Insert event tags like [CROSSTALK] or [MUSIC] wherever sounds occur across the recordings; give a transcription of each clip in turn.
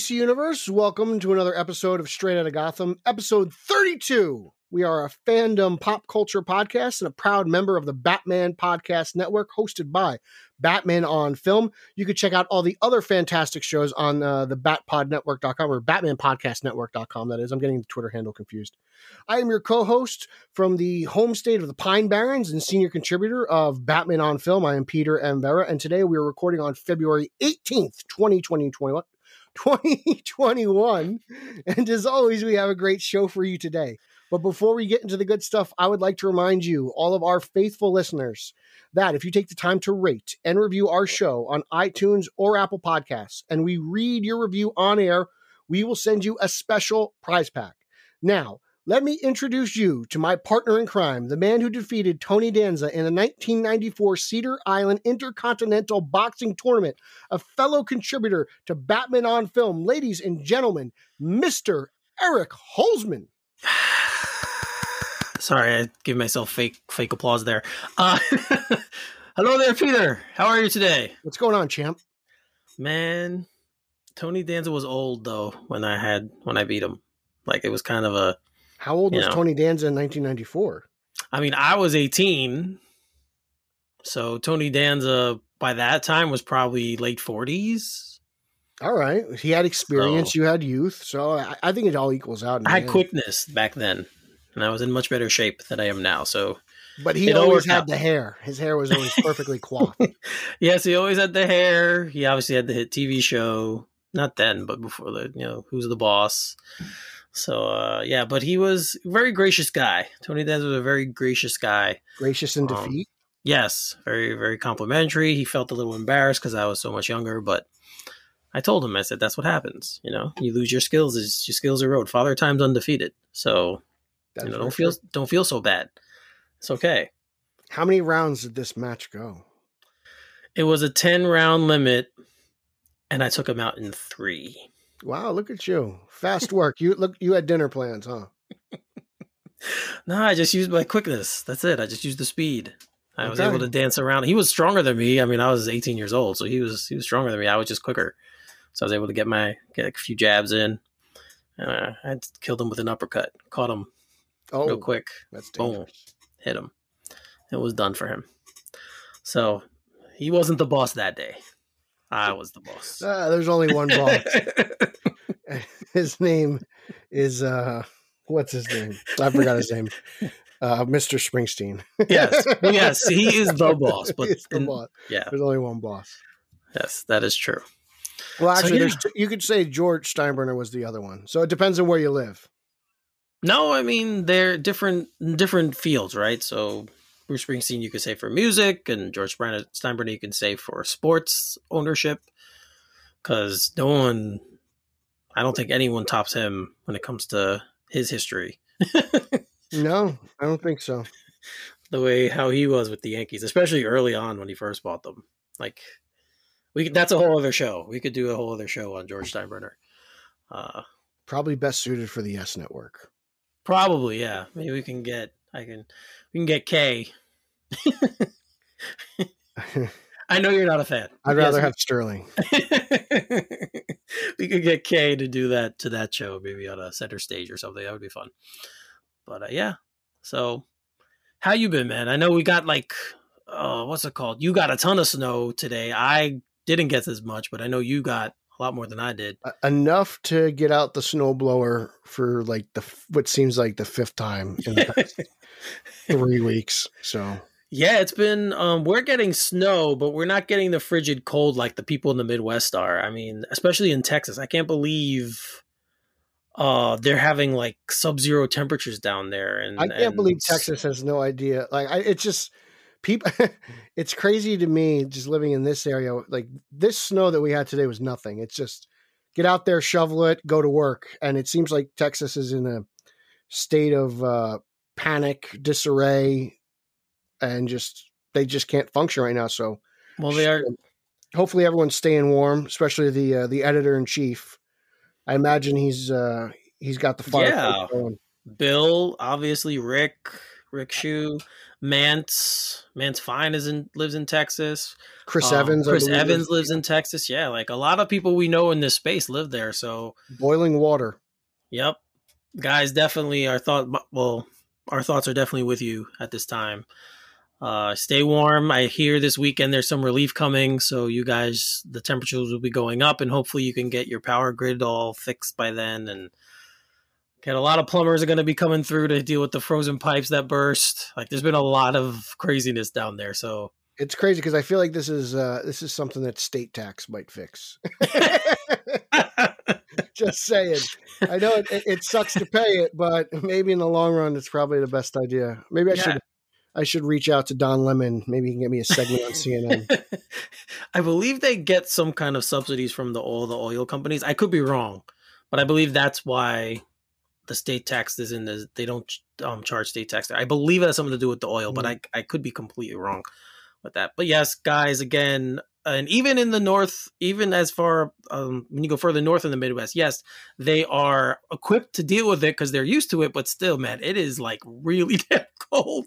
DC universe. Welcome to another episode of Straight Outta Gotham, episode 32. We are a fandom pop culture podcast and a proud member of the Batman Podcast Network, hosted by Batman on Film. You can check out all the other fantastic shows on uh, the batpodnetwork.com or batmanpodcastnetwork.com. That is, I'm getting the Twitter handle confused. I am your co-host from the home state of the Pine Barrens and senior contributor of Batman on Film. I am Peter M. Vera, and today we are recording on February 18th, 2021. 2021. And as always, we have a great show for you today. But before we get into the good stuff, I would like to remind you, all of our faithful listeners, that if you take the time to rate and review our show on iTunes or Apple Podcasts, and we read your review on air, we will send you a special prize pack. Now, let me introduce you to my partner in crime, the man who defeated Tony Danza in the 1994 Cedar Island Intercontinental Boxing Tournament, a fellow contributor to Batman on Film. Ladies and gentlemen, Mr. Eric Holzman. [SIGHS] Sorry, I give myself fake fake applause there. Uh, [LAUGHS] hello there, Peter. How are you today? What's going on, champ? Man, Tony Danza was old though when I had when I beat him. Like it was kind of a. How old You was know. Tony Danza in 1994? I mean, I was eighteen, so Tony Danza by that time was probably late forties. All right. He had experience, So- you had youth. So I, I think it all equals out. I had end. quickness back then, and I was in much better shape than I am now. So But he It always had out. the hair. His hair was always perfectly [LAUGHS] coiffed. yes, he always had the hair. He obviously had the hit TV show. Not then, but before the you know who's the boss. So uh, yeah, but he was a very gracious guy. Tony Danza was a very gracious guy. Gracious in Um, defeat. Yes, very very complimentary. He felt a little embarrassed because I was so much younger, but I told him I said that's what happens. You know, you lose your skills. Is your skills erode. Father time's undefeated. So That's you know, don't feel don't feel so bad. It's okay. How many rounds did this match go? It was a ten round limit, and I took him out in three. Wow, look at you. [LAUGHS] Fast work. You look you had dinner plans, huh? No, I just used my quickness. That's it. I just used the speed. I was able to dance around. He was stronger than me. I mean, I was 18 years old, so he was he was stronger than me. I was just quicker, so I was able to get my get a few jabs in. Uh, I killed him with an uppercut. Caught him Oh, real quick. that's Boom. Hit him. It was done for him. So he wasn't the boss that day. I was the boss. Ah, there's only one [LAUGHS] boss. [LAUGHS] his name is uh what's his name? I forgot his name. Uh Mr. Springsteen. yes, [LAUGHS] yes, he is the boss. But the in- boss. yeah, There's only one boss. yes, that is true. Well, So, actually, yeah. there's two, you could say George Steinbrenner was the other one. So it depends on where you live. No, I mean they're different different fields, right? So Bruce Springsteen, you could say for music, and George Stein- Steinbrenner, you can say for sports ownership, because no one, I don't think anyone tops him when it comes to his history. [LAUGHS] No, I don't think so. the way how he was with the Yankees, especially early on when he first bought them. Like we could, that's a whole other show. We could do a whole other show on George Steinbrenner. Uh, Probably best suited for the Yes Network. probably, yeah. Maybe we can get I can we can get Kay. I know you're not a fan. I'd rather Yes, have Sterling. [LAUGHS] we could get Kay to do that to that show, maybe on a center stage or something. That would be fun. But uh, yeah, so how you been, man? I know we got like, uh, what's it called? You got a ton of snow today. I didn't get as much, but I know you got a lot more than I did. Enough to get out the snowblower for like the what seems like the fifth time in the past [LAUGHS] three weeks. So Yeah, it's been um we're getting snow, but we're not getting the frigid cold like the people in the Midwest are. I mean, especially in Texas. I can't believe uh they're having like sub-zero temperatures down there and I can't and believe Texas has no idea. Like I, it's just people. [LAUGHS] it's crazy to me just living in this area. Like this snow that we had today was nothing. It's just get out there, shovel it, go to work. And it seems like Texas is in a state of uh, panic, disarray, and just they just can't function right now. So, well, they are. Hopefully, everyone's staying warm, especially the uh, the editor in chief. I imagine he's uh, he's got the fire. Yeah. Bill, obviously, Rick, Rick Shoe, Mance, Mance Fine is in lives in Texas. Chris um, Evans, Chris Evans lives in Texas. Yeah, like a lot of people we know in this space live there. So boiling water. Yep, guys, definitely our thought. Well, our thoughts are definitely with you at this time. Uh, stay warm. I hear this weekend there's some relief coming, so you guys, the temperatures will be going up, and hopefully you can get your power grid all fixed by then. And get a lot of plumbers are going to be coming through to deal with the frozen pipes that burst. Like there's been a lot of craziness down there, so it's crazy because I feel like this is uh, this is something that state tax might fix. [LAUGHS] Just saying. I know it, it, it, sucks to pay it, but maybe in the long run, it's probably the best idea. Maybe I yeah. should I should reach out to Don Lemon. Maybe he can get me a segment on CNN. [LAUGHS] I believe they get some kind of subsidies from the all the oil companies. I could be wrong, but I believe that's why the state tax is in the they don't um, charge state tax there. I believe it has something to do with the oil, mm but I I could be completely wrong with that. But yes, guys, again, and even in the north, even as far um, when you go further north in the Midwest, yes, they are equipped to deal with it because they're used to it. But still, man, it is like really [LAUGHS] damn cold.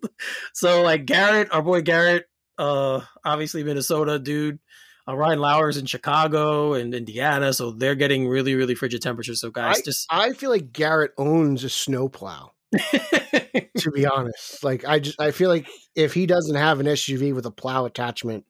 So like Garrett, our boy Garrett, uh, obviously Minnesota dude. Uh, Ryan Lauer's in Chicago and Indiana, so they're getting really, really frigid temperatures. So guys, I, just I feel like Garrett owns a snowplow. [LAUGHS] to be honest, like I just I feel like if he doesn't have an SUV with a plow attachment,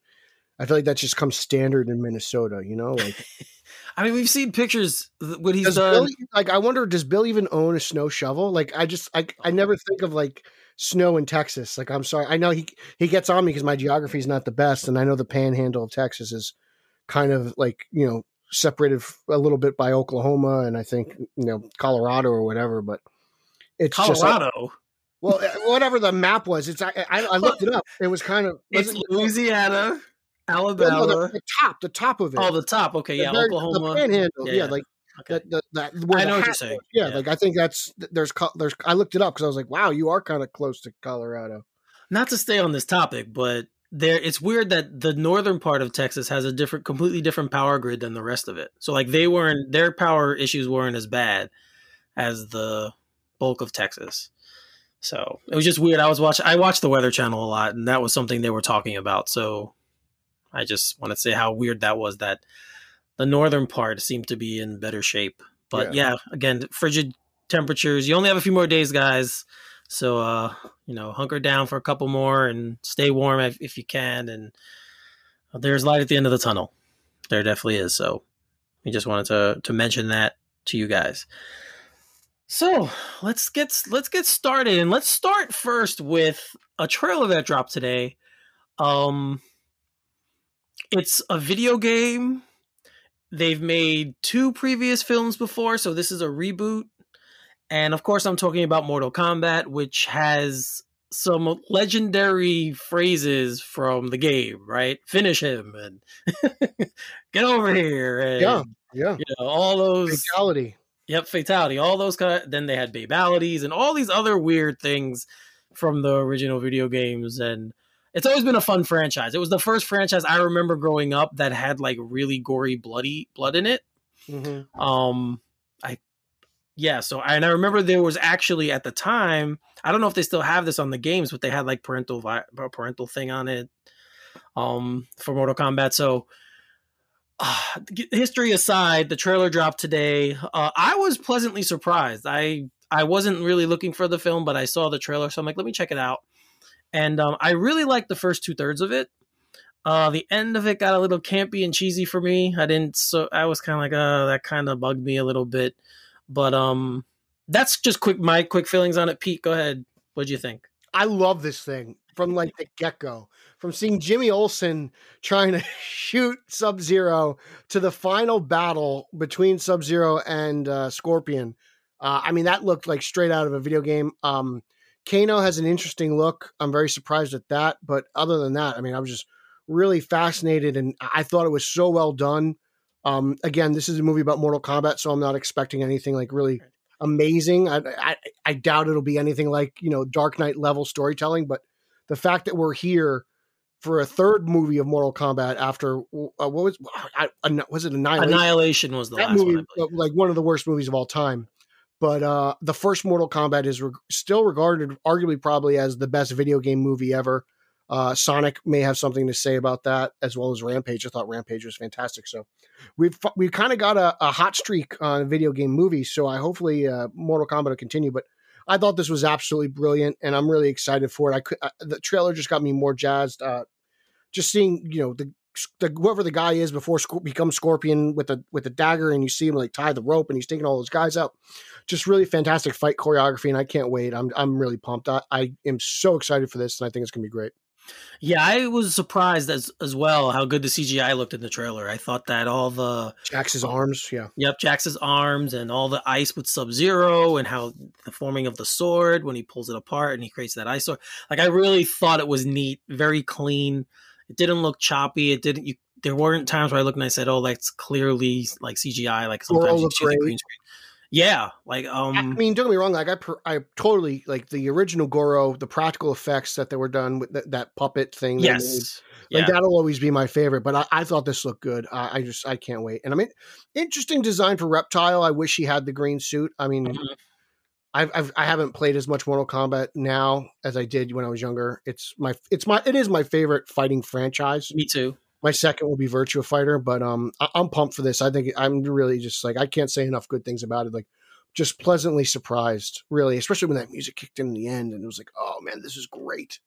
I feel like that just comes standard in Minnesota, you know? Like [LAUGHS] I mean, we've seen pictures what he's done. Bill, like I wonder does Bill even own a snow shovel? Like I just I I never think of like snow in Texas. Like I'm sorry. I know he he gets on me because my geography is not the best and I know the panhandle of Texas is kind of like, you know, separated a little bit by Oklahoma and I think, you know, Colorado or whatever, but it's Colorado. Well, eh, whatever the map was, it's I, I, I looked it up. It was kind of [LAUGHS] it's Louisiana. Alabama. No, the, the, top, the top of it. Oh, the top. Okay, the yeah, very, Oklahoma. The panhandle. Yeah, yeah, like okay. that. that I know what you're saying. Yeah, yeah, like I think that's there's there's. I looked it up because I was like, wow, you are kind of close to Colorado. Not to stay on this topic, but there it's weird that the northern part of Texas has a different, completely different power grid than the rest of it. So like they weren't their power issues weren't as bad as the bulk of Texas. So it was just weird. I was watching. I watched the Weather Channel a lot, and that was something they were talking about. So I just want to say how weird that was that the northern part seemed to be in better shape. But yeah, yeah again, frigid temperatures. You only have a few more days, guys. So uh, you know, hunker down for a couple more and stay warm if, if you can. And there's light at the end of the tunnel. There definitely is. So we just wanted to to mention that to you guys. So let's get let's get started, and let's start first with a trailer that dropped today. Um, it's a video game. They've made two previous films before, so this is a reboot. And of course, I'm talking about Mortal Kombat, which has some legendary phrases from the game, right? Finish him and [LAUGHS] get over here. And, yeah, yeah. You know, all those fatality. Yep, fatality. All those kind. Of, then they had babalities and all these other weird things from the original video games, and it's always been a fun franchise. It was the first franchise I remember growing up that had like really gory, bloody blood in it. Mm-hmm. Um, I yeah. So and I remember there was actually at the time. I don't know if they still have this on the games, but they had like parental parental thing on it. Um, for Mortal Kombat. So. Uh, history aside, the trailer dropped today. Uh, I was pleasantly surprised. I I wasn't really looking for the film, but I saw the trailer, so I'm like, let me check it out and um, I really liked the first two thirds of it. Uh, the end of it got a little campy and cheesy for me. I didn't, so I was kind of like, uh, that kind of bugged me a little bit. But um, that's just quick my quick feelings on it. Pete, go ahead. What'd you think? I love this thing from like the get go. From seeing Jimmy Olsen trying to [LAUGHS] shoot Sub Zero to the final battle between Sub Zero and uh, Scorpion. Uh, I mean, that looked like straight out of a video game. Um, Kano has an interesting look. I'm very surprised at that. But other than that, I mean, I was just really fascinated and I thought it was so well done. Um, again, this is a movie about Mortal Kombat, so I'm not expecting anything like really amazing. I, I, I doubt it'll be anything like you know Dark Knight level storytelling, but the fact that we're here for a third movie of Mortal Kombat after uh, what was I, was it Annihilation? Annihilation was the that last movie, one. Like one of the worst movies of all time. But uh, the first Mortal Kombat is re- still regarded, arguably, probably as the best video game movie ever. Uh, Sonic may have something to say about that, as well as Rampage. I thought Rampage was fantastic. So we've we've kind of got a, a hot streak on video game movies. So I hopefully uh, Mortal Kombat will continue. But I thought this was absolutely brilliant, and I'm really excited for it. I could uh, the trailer just got me more jazzed. Uh, just seeing you know the, the whoever the guy is before Sc- becomes Scorpion with the with the dagger, and you see him like tie the rope, and he's taking all those guys out. Just really fantastic fight choreography, and I can't wait. I'm I'm really pumped. I, I am so excited for this, and I think it's gonna be great. Yeah, I was surprised as as well how good the CGI looked in the trailer. I thought that all the Jax's arms, yeah, Yep, Jax's arms and all the ice with Sub Zero and how the forming of the sword when he pulls it apart and he creates that ice sword. Like I really thought it was neat, very clean. It didn't look choppy. It didn't. You, there weren't times where I looked and I said, "Oh, that's clearly like CGI." Like sometimes you see green screen. Yeah, like um, I mean, don't get me wrong. Like I, per, I totally like the original Goro, the practical effects that they were done with that, that puppet thing. they made. yes, like yeah, that'll always be my favorite. But I, I thought this looked good. I, I just, I can't wait. And I mean, interesting design for Reptile. I wish he had the green suit. I mean, Mhm. I've, I've I haven't played as much Mortal Kombat now as I did when I was younger. It's my, it's my, it is my favorite fighting franchise. me too. My second will be Virtua Fighter, but um, I, I'm pumped for this. I think I'm really just like I can't say enough good things about it. Like, just pleasantly surprised, really, especially when that music kicked in, in the end, and it was like, oh man, this is great.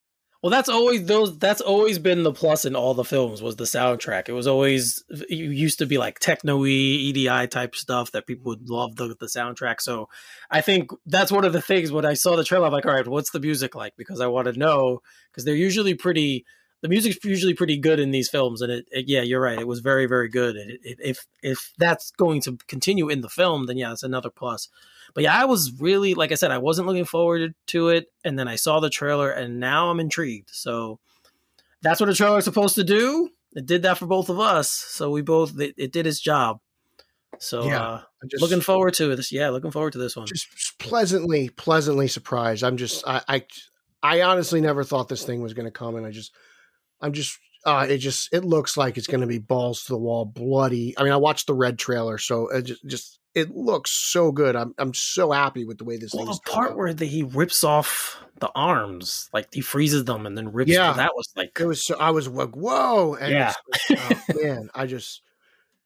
Well, that's always those. That's always been the plus in all the films was the soundtrack. It was always used to be like techno-y, EDI type stuff that people would love the the soundtrack. So I think that's one of the things when I saw the trailer, I'm like, all right, what's the music like? Because I want to know because they're usually pretty. The music's usually pretty good in these films, and it, it yeah, you're right. It was very very good. It, it, if if that's going to continue in the film, then yeah, it's another plus. But yeah, I was really like I said, I wasn't looking forward to it, and then I saw the trailer, and now I'm intrigued. So that's what a trailer is supposed to do. It did that for both of us, so we both it, it did its job. So Yeah, uh, just looking forward to this. Yeah, looking forward to this one. just pleasantly, pleasantly surprised. I'm just, I, I, I honestly never thought this thing was going to come, and I just, I'm just, uh, it just, it looks like it's going to be balls to the wall, bloody. I mean, I watched the red trailer, so it just, just, it looks so good. I'm, I'm so happy with the way this Well, the part where the, he rips off the arms, like he freezes them and then rips. Yeah. that was like it was, so, I was like, whoa, and Yeah. oh, [LAUGHS] man, I just,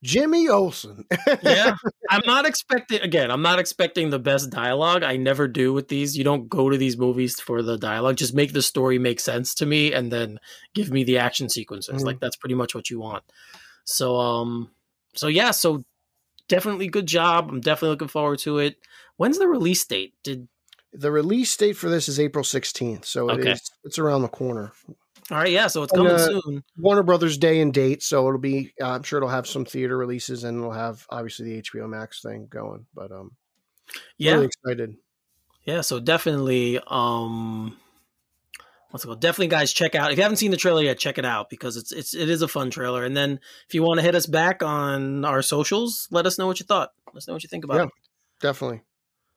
Jimmy Olsen, yeah. [LAUGHS] I'm not expecting again i'm not expecting the best dialogue. I never do with these. You don't go to these movies for the dialogue. Just make the story make sense to me and then give me the action sequences. Mhm. like that's pretty much what you want. So um so yeah so definitely good job. I'm definitely looking forward to it. When's the release date? Did the release date for this is April 16th, so it Okay. is, it's around the corner. All right yeah so it's And, coming uh, soon Warner Brothers Day and date, so it'll be. Uh, I'm sure it'll have some theater releases, and it'll have obviously the HBO Max thing going. But um, yeah really excited. Yeah, so definitely, um, what's it called? Definitely, guys, check out. If you haven't seen the trailer yet, check it out because it's it's it is a fun trailer. And then if you want to hit us back on our socials, let us know what you thought. Let us know what you think about Yeah. it. Definitely.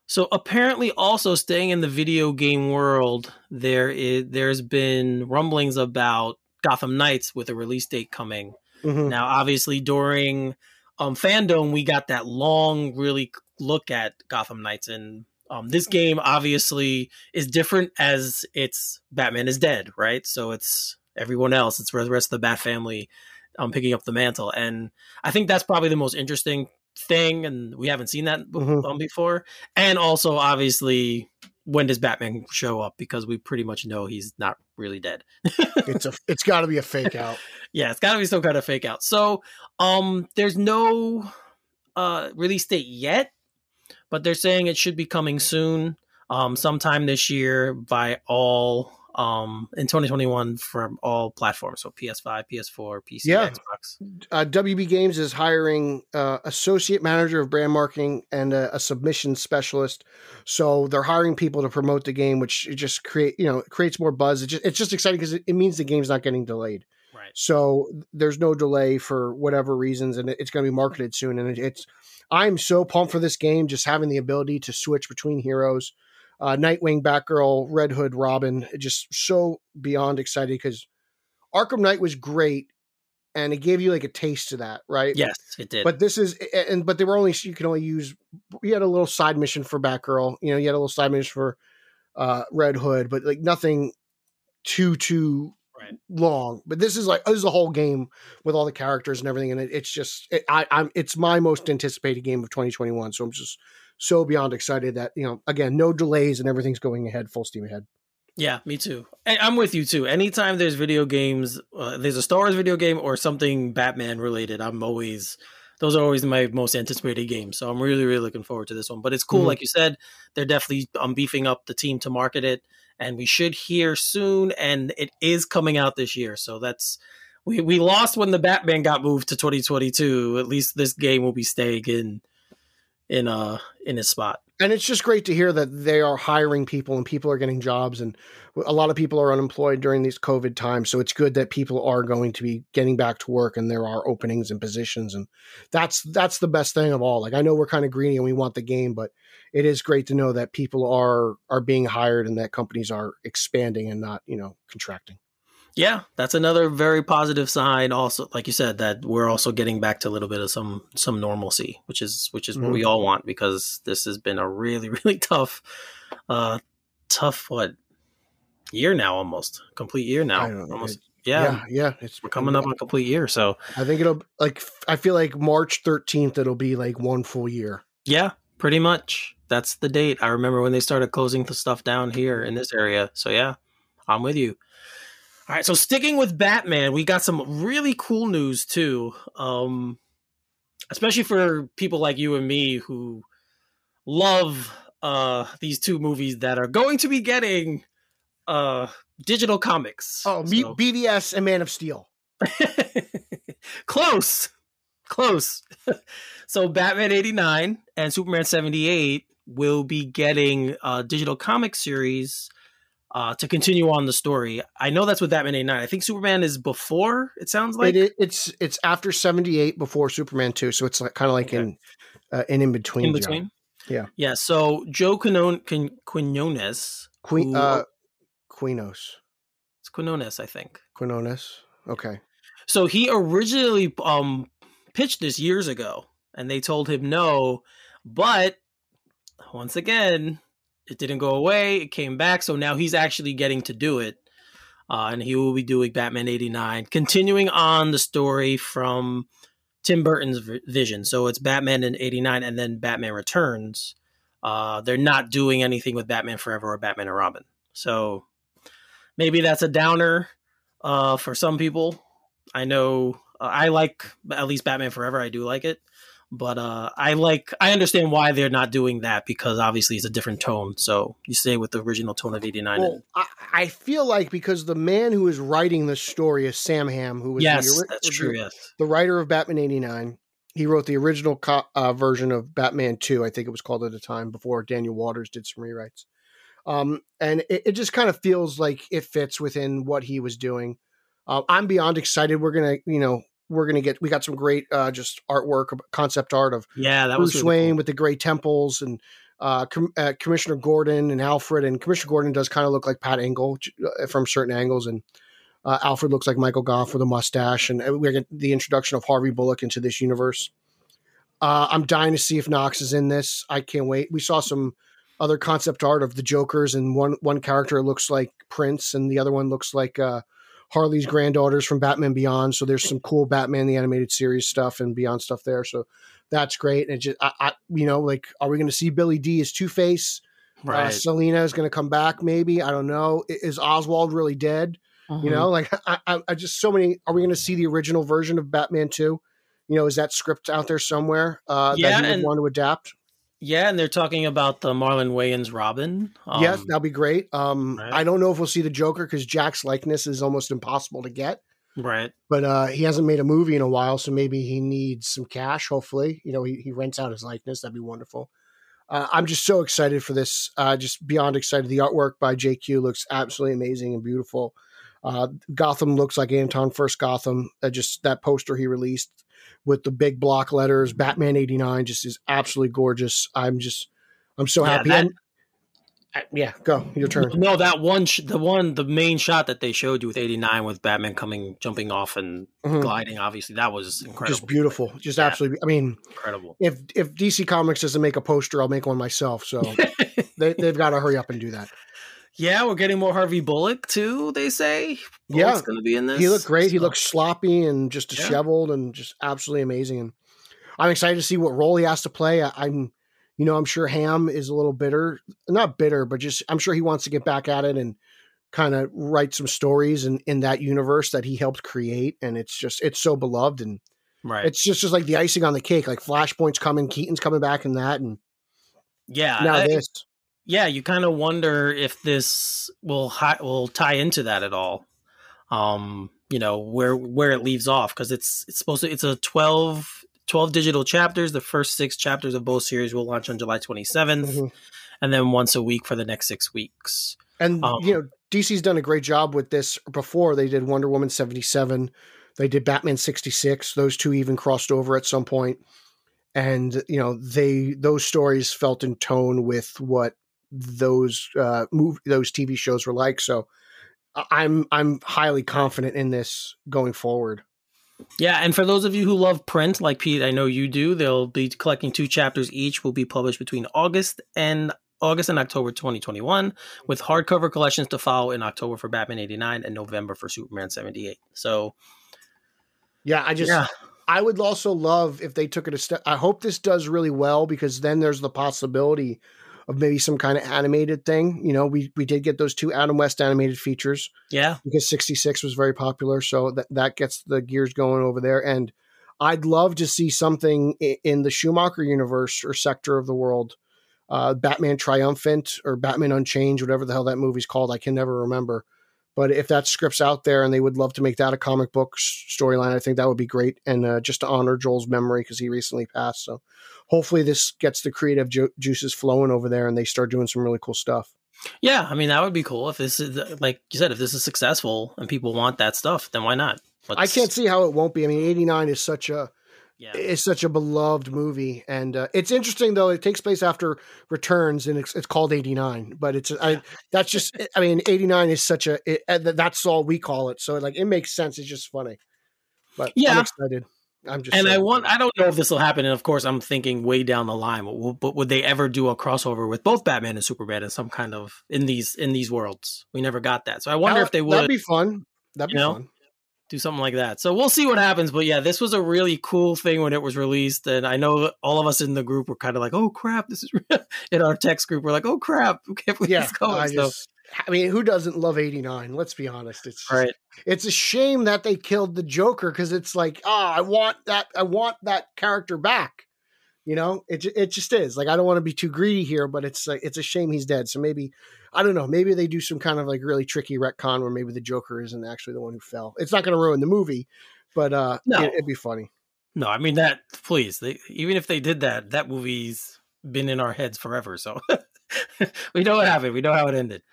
So apparently, also staying in the video game world, there is there's been rumblings about Gotham Knights with a release date coming. Mhm. Now, obviously, during um, fandom, we got that long, really look at Gotham Knights, and um, this game obviously is different as it's Batman is dead, right? So it's everyone else, it's the rest of the Bat family um, picking up the mantle, and I think that's probably the most interesting thing, and we haven't seen that Mhm. um, before. And also, obviously, when does Batman show up? Because we pretty much know he's not really dead. [LAUGHS] It's a. It's got to be a fake out. yeah, it's got to be some kind of fake out. So, um, there's no uh release date yet, but they're saying it should be coming soon, um, sometime this year by all um in 2021 from all platforms, so PS5, PS4, PC, Yeah. Xbox. Uh, WB Games is hiring uh, associate manager of brand marketing and a, a submission specialist. So they're hiring people to promote the game, which just create you know it creates more buzz. It just, it's just exciting because it, it means the game's not getting delayed. Right. So there's no delay for whatever reasons, and it's going to be marketed soon. And it's I'm so pumped for this game, just having the ability to switch between heroes, uh, Nightwing, Batgirl, Red Hood, Robin. Just so beyond excited because Arkham Knight was great, and it gave you like a taste of that, right? Yes, it did. But this is and but they were only you can only use. You had a little side mission for Batgirl. You know, you had a little side mission for uh, Red Hood, but like nothing too too right. long. But this is like this is a whole game with all the characters and everything, and it, it's just it, I, I'm it's my most anticipated game of 2021. So I'm just so beyond excited that you know again no delays and everything's going ahead full steam ahead. Yeah, me too. I'm with you too. Anytime there's video games, uh, there's a Star Wars video game or something Batman related, I'm always those are always my most anticipated games. So I'm really, really looking forward to this one. But it's cool, mm-hmm. like you said, they're definitely um, beefing up the team to market it, and we should hear soon. And it is coming out this year, so that's we we lost when the Batman got moved to 2022. At least this game will be staying in in uh in his spot. And it's just great to hear that they are hiring people and people are getting jobs and a lot of people are unemployed during these covid times. So it's good that people are going to be getting back to work and there are openings and positions. And that's that's the best thing of all. Like i know we're kind of greedy and we want the game but it is great to know that people are are being hired and that companies are expanding and not you know contracting yeah, that's another very positive sign. Also, like you said, that we're also getting back to a little bit of some some normalcy, which is which is mm-hmm. what we all want because this has been a really [LAUGHS] really tough, uh, tough what year now almost complete year now almost. yeah, yeah, yeah, it's we're coming up on a complete year. So I think it'll like I feel like March thirteenth it'll be like one full year. Yeah, pretty much. That's the date. I remember when they started closing the stuff down here in this area. So yeah, I'm with you. All right, so sticking with Batman, we got some really cool news too. Um, especially for people like you and me who love uh these two movies that are going to be getting uh digital comics. Oh, so. BVS and Man of Steel. [LAUGHS] Close. Close. [LAUGHS] so Batman 89 and Superman 78 will be getting a digital comic series uh, to continue on the story. I know that's with Batman 89. I think Superman is before. It sounds like it, it's it's after 78 before Superman 2, so it's like kind of like okay. in uh, in in between. In between. Yeah. Yeah. So Joe Quinon, Quinones, Queen, uh, Quinos. It's Quinones, I think. Quinones. Okay. So he originally um pitched this years ago, and they told him no, but once again, it didn't go away. It came back. So now he's actually getting to do it. Uh, and he will be doing Batman 89, continuing on the story from Tim Burton's vision. So it's Batman in 89 and then Batman Returns. Uh, they're not doing anything with Batman Forever or Batman and Robin. So maybe that's a downer uh, for some people. I know uh, I like at least Batman Forever. I do like it but uh, I like I understand why they're not doing that because obviously it's a different tone. So you stay with the original tone of '89. Well, I, I, feel like because the man who is writing the story is Sam Hamm, who was yes, the, that's true. Yes, the writer of Batman '89. He wrote the original co- uh, version of Batman 2, I think it was called at the time, before Daniel Waters did some rewrites. Um, and it, it, just kind of feels like it fits within what he was doing. Uh, I'm beyond excited. We're gonna, you know, we're gonna get we got some great uh, just artwork, concept art of yeah, that Bruce was really Wayne cool. with the gray temples and uh, Com- uh, Commissioner Gordon and Alfred. And Commissioner Gordon does kind of look like Pat Hingle uh, from certain angles, and uh, Alfred looks like Michael Gough with a mustache. And uh, we get the introduction of Harvey Bullock into this universe. Uh I'm dying to see if Knox is in this. I can't wait. We saw some other concept art of the Jokers, and one one character looks like Prince, and the other one looks like Harley's granddaughters from Batman Beyond. So there's some cool Batman the animated series stuff and Beyond stuff there. So that's great. And just I, I you know, like, are we going to see Billy Dee as Two Face? Uh, right. Uh, Selina is going to come back. Maybe I don't know. Is Oswald really dead? Mm-hmm. You know, like [LAUGHS] I, I, I just so many. Are we going to see the original version of Batman two? You know, is that script out there somewhere uh, yeah, that you would want to adapt? Yeah, and they're talking about the Marlon Wayans Robin. Um, yes, that'll be great. Um, right. I don't know if we'll see the Joker because Jack's likeness is almost impossible to get. Right. But uh, he hasn't made a movie in a while, so maybe he needs some cash. Hopefully, you know, he, he rents out his likeness. That'd be wonderful. Uh, I'm just so excited for this. Uh, just beyond excited. The artwork by JQ looks absolutely amazing and beautiful. Uh, Gotham looks like Anton Furst Gotham. Uh, just that poster he released with the big block letters, Batman '89, just is absolutely gorgeous. I'm just, I'm so Yeah, happy. that- and, uh, yeah, go your turn. No, that one, sh- the one, the main shot that they showed you with '89 with Batman coming, jumping off and Mhm. gliding. Obviously, that was incredible. Just beautiful, just Yeah. absolutely. I mean, incredible. if if DC Comics doesn't make a poster, I'll make one myself. So [LAUGHS] they they've got to hurry up and do that. Yeah, we're getting more Harvey Bullock too. They say. Yeah. Bullock's going to be in this. He looked great. He so- looked sloppy and just Yeah. disheveled and just absolutely amazing. And I'm excited to see what role he has to play. I, I'm, you know, I'm sure Ham is a little bitter, not bitter, but just I'm sure he wants to get back at it and kind of write some stories in in that universe that he helped create. And it's just it's so beloved and right. it's just just like the icing on the cake. Like Flashpoint's coming, Keaton's coming back in that, and yeah, now I- this. Yeah, you kind of wonder if this will hi- will tie into that at all. Um, you know where where it leaves off because it's it's supposed to it's a 12, 12 digital chapters. The first six chapters of both series will launch on July twenty seventh, Mhm. and then once a week for the next six weeks. And Um, you know, DC's done a great job with this before. They did Wonder Woman 77, they did Batman 66. Those two even crossed over at some point. And you know, they those stories felt in tone with what those uh move those TV shows were like. So I'm I'm highly confident in this going forward. Yeah, and for those of you who love print, like Pete, I know you do, they'll be collecting two chapters each. Will be published between August and August and October 2021, with hardcover collections to follow in October for Batman 89 and November for Superman 78. So Yeah, I just yeah, I would also love if they took it a step. I hope this does really well because then there's the possibility of maybe some kind of animated thing. You know, we we did get those two Adam West animated features yeah, because 66 was very popular, so that that gets the gears going over there. And I'd love to see something in the Schumacher universe or sector of the world. Uh, Batman Triumphant or Batman Unchained, whatever the hell that movie's called, I can never remember. But if that script's out there and they would love to make that a comic book s- storyline, I think that would be great. And uh, just to honor Joel's memory because he recently passed. So hopefully this gets the creative ju- juices flowing over there and they start doing some really cool stuff. yeah. I mean, that would be cool if this is like you said, if this is successful and people want that stuff, then why not? I Let's- can't see how it won't be. I mean, 89 is such a Yeah, is such a beloved movie, and uh, it's interesting though. It takes place after Returns, and it's, it's called '89. But it's I, [LAUGHS] that's just I mean, '89 is such a it, uh, that's all we call it. So like it makes sense. It's just funny. But yeah, I'm Yeah. excited. I'm just and so I want I don't know if this will happen. And of course, I'm thinking way down the line. But, but would they ever do a crossover with both Batman and Superman in some kind of in these in these worlds? We never got that. So I wonder That- if they would. That'd be fun. That'd be you know? fun. Do something like that. So we'll see what happens. But yeah, this was a really cool thing when it was released, and I know that all of us in the group were kind of like, "Oh crap, this is [LAUGHS] in our text group." We're like, "Oh crap, we can't believe Yeah, it's going." I so, just. I mean, who doesn't love '89? Let's be honest. It's right. it's a shame that they killed the Joker because it's like, ah, I want that, I want that character back. You know, it it just is like I don't want to be too greedy here, but it's like it's a shame he's dead. So maybe I don't know. Maybe they do some kind of like really tricky retcon where maybe the Joker isn't actually the one who fell. It's not going to ruin the movie, but uh, No. it, it'd be funny. No, I mean that. Please, they, even if they did that, that movie's been in our heads forever. So [LAUGHS] we know what happened. We know how it ended.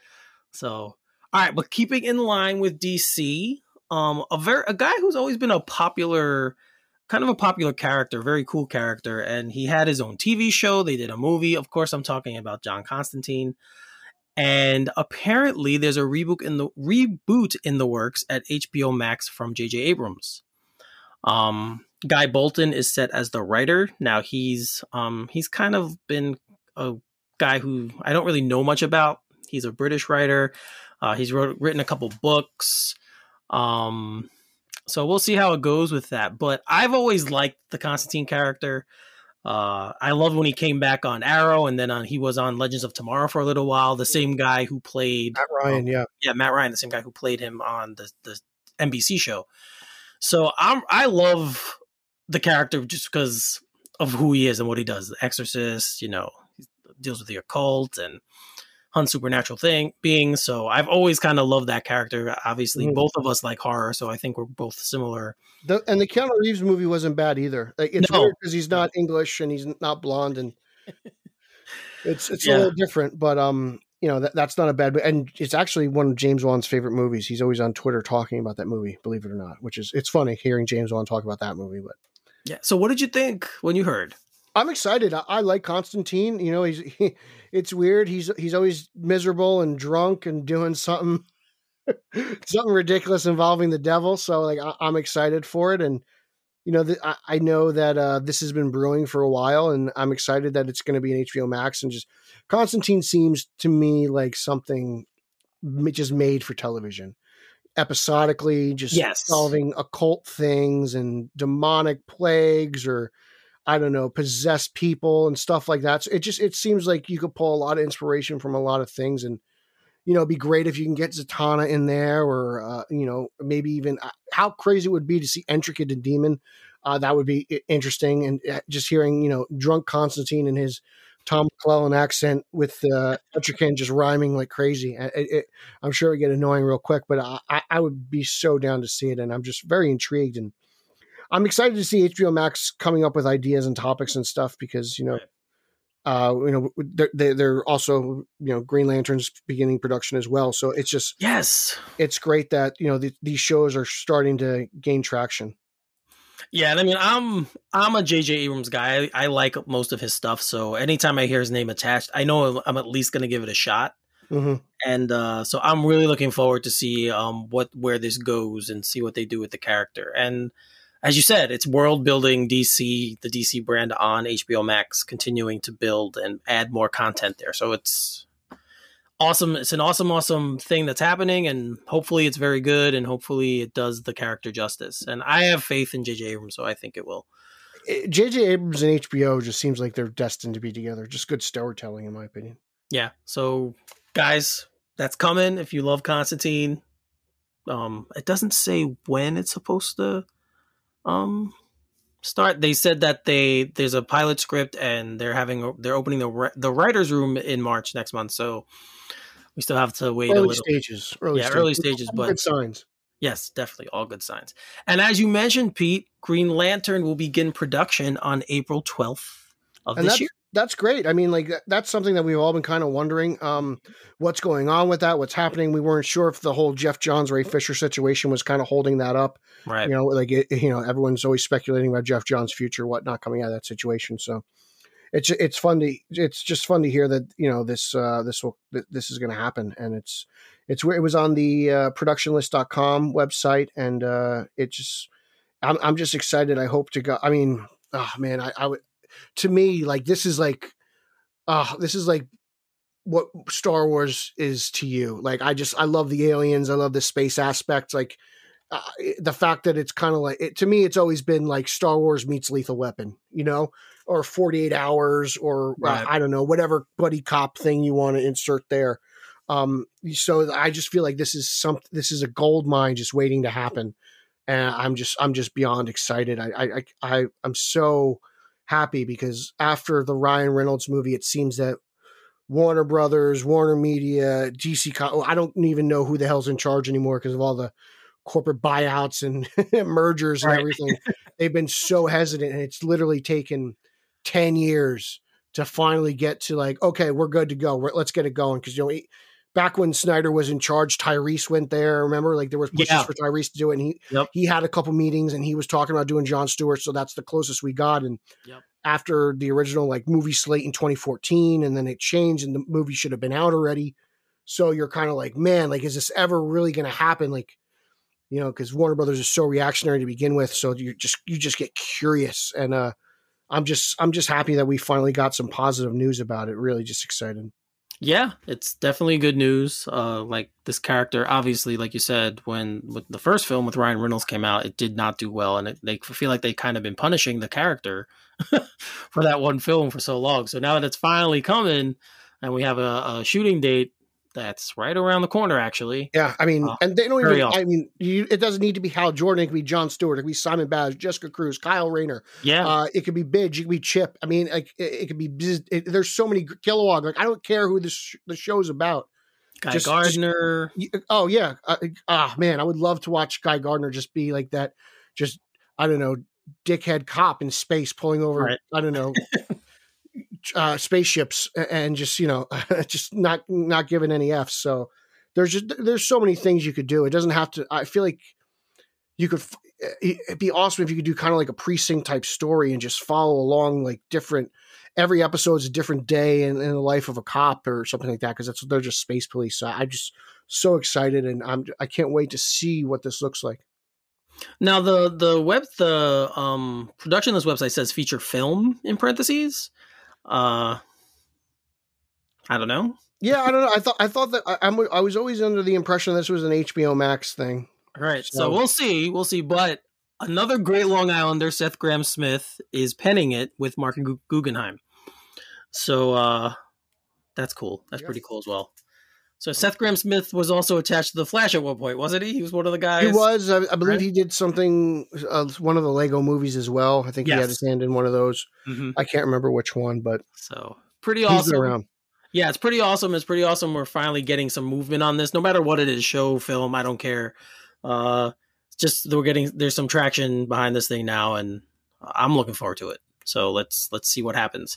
So, all right, but keeping in line with DC, um, a very a guy who's always been a popular, kind of a popular character, very cool character, and he had his own TV show. They did a movie. Of course, I'm talking about John Constantine. And apparently, there's a reboot in the reboot in the works at HBO Max from J.J. Abrams. Um, Guy Bolton is set as the writer. Now he's um he's kind of been a guy who I don't really know much about. He's a British writer. Uh, he's wrote, written a couple books. Um, so we'll see how it goes with that. But I've always liked the Constantine character. Uh, I loved when he came back on Arrow, and then on, he was on Legends of Tomorrow for a little while. The same guy who played Matt Ryan, yeah, yeah, Matt Ryan, the same guy who played him on the the NBC show. So I'm I love the character just because of who he is and what he does. The Exorcist, you know, he deals with the occult and hunts supernatural thing beings. So I've always kind of loved that character. Obviously, Mhm. both of us like horror, so I think we're both similar. the, and the Keanu Reeves movie wasn't bad either. Like, it's No. weird because he's not English and he's not blonde, and [LAUGHS] it's it's Yeah. a little different. But um, you know that that's not a bad and it's actually one of James Wan's favorite movies. He's always on Twitter talking about that movie, believe it or not, which is it's funny hearing James Wan talk about that movie, but Yeah. So what did you think when you heard? I'm excited. I, I like Constantine. You know, he's [LAUGHS] he, it's weird. He's he's always miserable and drunk and doing something [LAUGHS] something ridiculous involving the devil. So like I, I'm excited for it, and you know, the, I, I know that uh, this has been brewing for a while, and I'm excited that it's going to be an HBO Max. And just Constantine seems to me like something just made for television, episodically, just Yes. solving occult things and demonic plagues, or I don't know, possessed people and stuff like that. So it just it seems like you could pull a lot of inspiration from a lot of things, and you know, it'd be great if you can get Zatanna in there, or uh, you know, maybe even uh, how crazy it would be to see Etrigan and Demon. Uh, that would be interesting, and uh, just hearing you know, drunk Constantine and his Tom McClellan accent with uh, [LAUGHS] Etrigan just rhyming like crazy. It, it, I'm sure it would get annoying real quick, but I, I- I would be so down to see it, and I'm just very intrigued and. I'm excited to see HBO Max coming up with ideas and topics and stuff because you know uh, you know, they're, they're also, you know, Green Lantern's beginning production as well. So it's just, Yes. it's great that, you know, th- these shows are starting to gain traction. Yeah, and I mean, I'm I'm a J.J. Abrams guy. I, I like most of his stuff, so anytime I hear his name attached, I know I'm at least going to give it a shot. hmm And uh, so I'm really looking forward to see um, what where this goes and see what they do with the character. And as you said, it's world building DC, the DC brand on HBO Max, continuing to build and add more content there. So it's awesome. It's an awesome, awesome thing that's happening, and hopefully it's very good, and hopefully it does the character justice. And I have faith in J.J. Abrams, so I think it will. J.J. Abrams and HBO just seems like they're destined to be together. Just good storytelling, in my opinion. Yeah. So guys, that's coming. If you love Constantine, um, it doesn't say when it's supposed to um start. They said that they there's a pilot script and they're having they're opening the the writers room in March next month. So we still have to wait a Early little. stages. Early Yeah, stages. early stages, but- good signs. Yes, definitely all good signs. And as you mentioned, Pete, Green Lantern will begin production on April 12th of And this year. That's great. I mean, like that's something that we've all been kind of wondering um, what's going on with that, what's happening. We weren't sure if the whole Geoff Johns Ray Fisher situation was kind of holding that up. Right. You know, like it, you know, everyone's always speculating about Geoff Johns' future, whatnot coming out of that situation. So it's it's fun to it's just fun to hear that you know this uh, this will this is going to happen, and it's it's where it was on the uh, productionlist.com website, and uh, it just I'm I'm just excited. I hope to go. I mean, oh man, I, I would to me like this is like uh this is like what Star Wars is to you. Like I just I love the aliens. I love the space aspect. Like uh, the fact that it's kind of like it, to me, it's always been like Star Wars meets Lethal Weapon, you know, or Forty Eight Hours, or Right. uh, I don't know, whatever buddy cop thing you want to insert there. Um, so I just feel like this is some this is a gold mine just waiting to happen, and I'm just I'm just beyond excited. I I I, I I'm so happy because after the Ryan Reynolds movie, it seems that Warner Brothers, Warner Media, DC, Co- oh, I don't even know who the hell's in charge anymore because of all the corporate buyouts and [LAUGHS] mergers and Right. everything. [LAUGHS] They've been so hesitant, and it's literally taken ten years to finally get to like, okay, we're good to go. We're, let's get it going because you know. Back when Snyder was in charge, Tyrese went there. Remember, like there was pushes Yeah. for Tyrese to do it, and he Yep. he had a couple meetings, and he was talking about doing John Stewart. So that's the closest we got. And Yep. after the original like movie slate in 2014, and then it changed, and the movie should have been out already. So you're kind of like, man, like, is this ever really going to happen? Like, you know, because Warner Brothers is so reactionary to begin with, so you just you just get curious, and uh, I'm just I'm just happy that we finally got some positive news about it. Really, just excited. Yeah, it's definitely good news. Uh, like this character, obviously, like you said, when with the first film with Ryan Reynolds came out, it did not do well, and it, they feel like they kind of been punishing the character [LAUGHS] for that one film for so long. So now that it's finally coming, and we have a, a shooting date that's right around the corner, actually. Yeah, I mean, Uh, and they don't even. I mean, you, it doesn't need to be Hal Jordan. It could be John Stewart. It could be Simon Baz, Jessica Cruz, Kyle Rayner. Yeah, Uh, it could be B'dg. It could be Chip. I mean, like it, it could be. Biz- It, there's so many Kilowog. Like I don't care who this sh- the show's about. Guy just- Gardner. Y- Oh yeah. Uh, Ah man, I would love to watch Guy Gardner just be like that. Just I don't know, dickhead cop in space pulling over. Right. I don't know. [LAUGHS] uh, spaceships and just you know [LAUGHS] just not not giving any f's. So there's just there's so many things you could do. It doesn't have to. I feel like you could. It'd be awesome if you could do kind of like a precinct type story and just follow along like different. Every episode's a different day in, in the life of a cop or something like that because that's they're just space police. So I'm just so excited and I'm I can't wait to see what this looks like. Now the the web the um production of this website says feature film in parentheses. Uh I don't know. Yeah, I don't know. I thought I thought that I, I'm, I was always under the impression this was an HBO Max thing. All right, so, so we'll see, we'll see. But another great Long Islander, Seth Grahame-Smith, is penning it with Marc Guggenheim. So uh that's cool. That's pretty cool as well. So Seth Grahame-Smith was also attached to the Flash at one point, wasn't he? He was one of the guys. He was. I, I believe right? he did something. Uh, one of the Lego movies as well. I think yes. he had his hand in one of those. Mm-hmm. I can't remember which one, but so pretty awesome. Yeah, it's pretty awesome. It's pretty awesome. We're finally getting some movement on this, no matter what it is, show, film. I don't care. Uh, just we're getting there's some traction behind this thing now, and I'm looking forward to it. So let's let's see what happens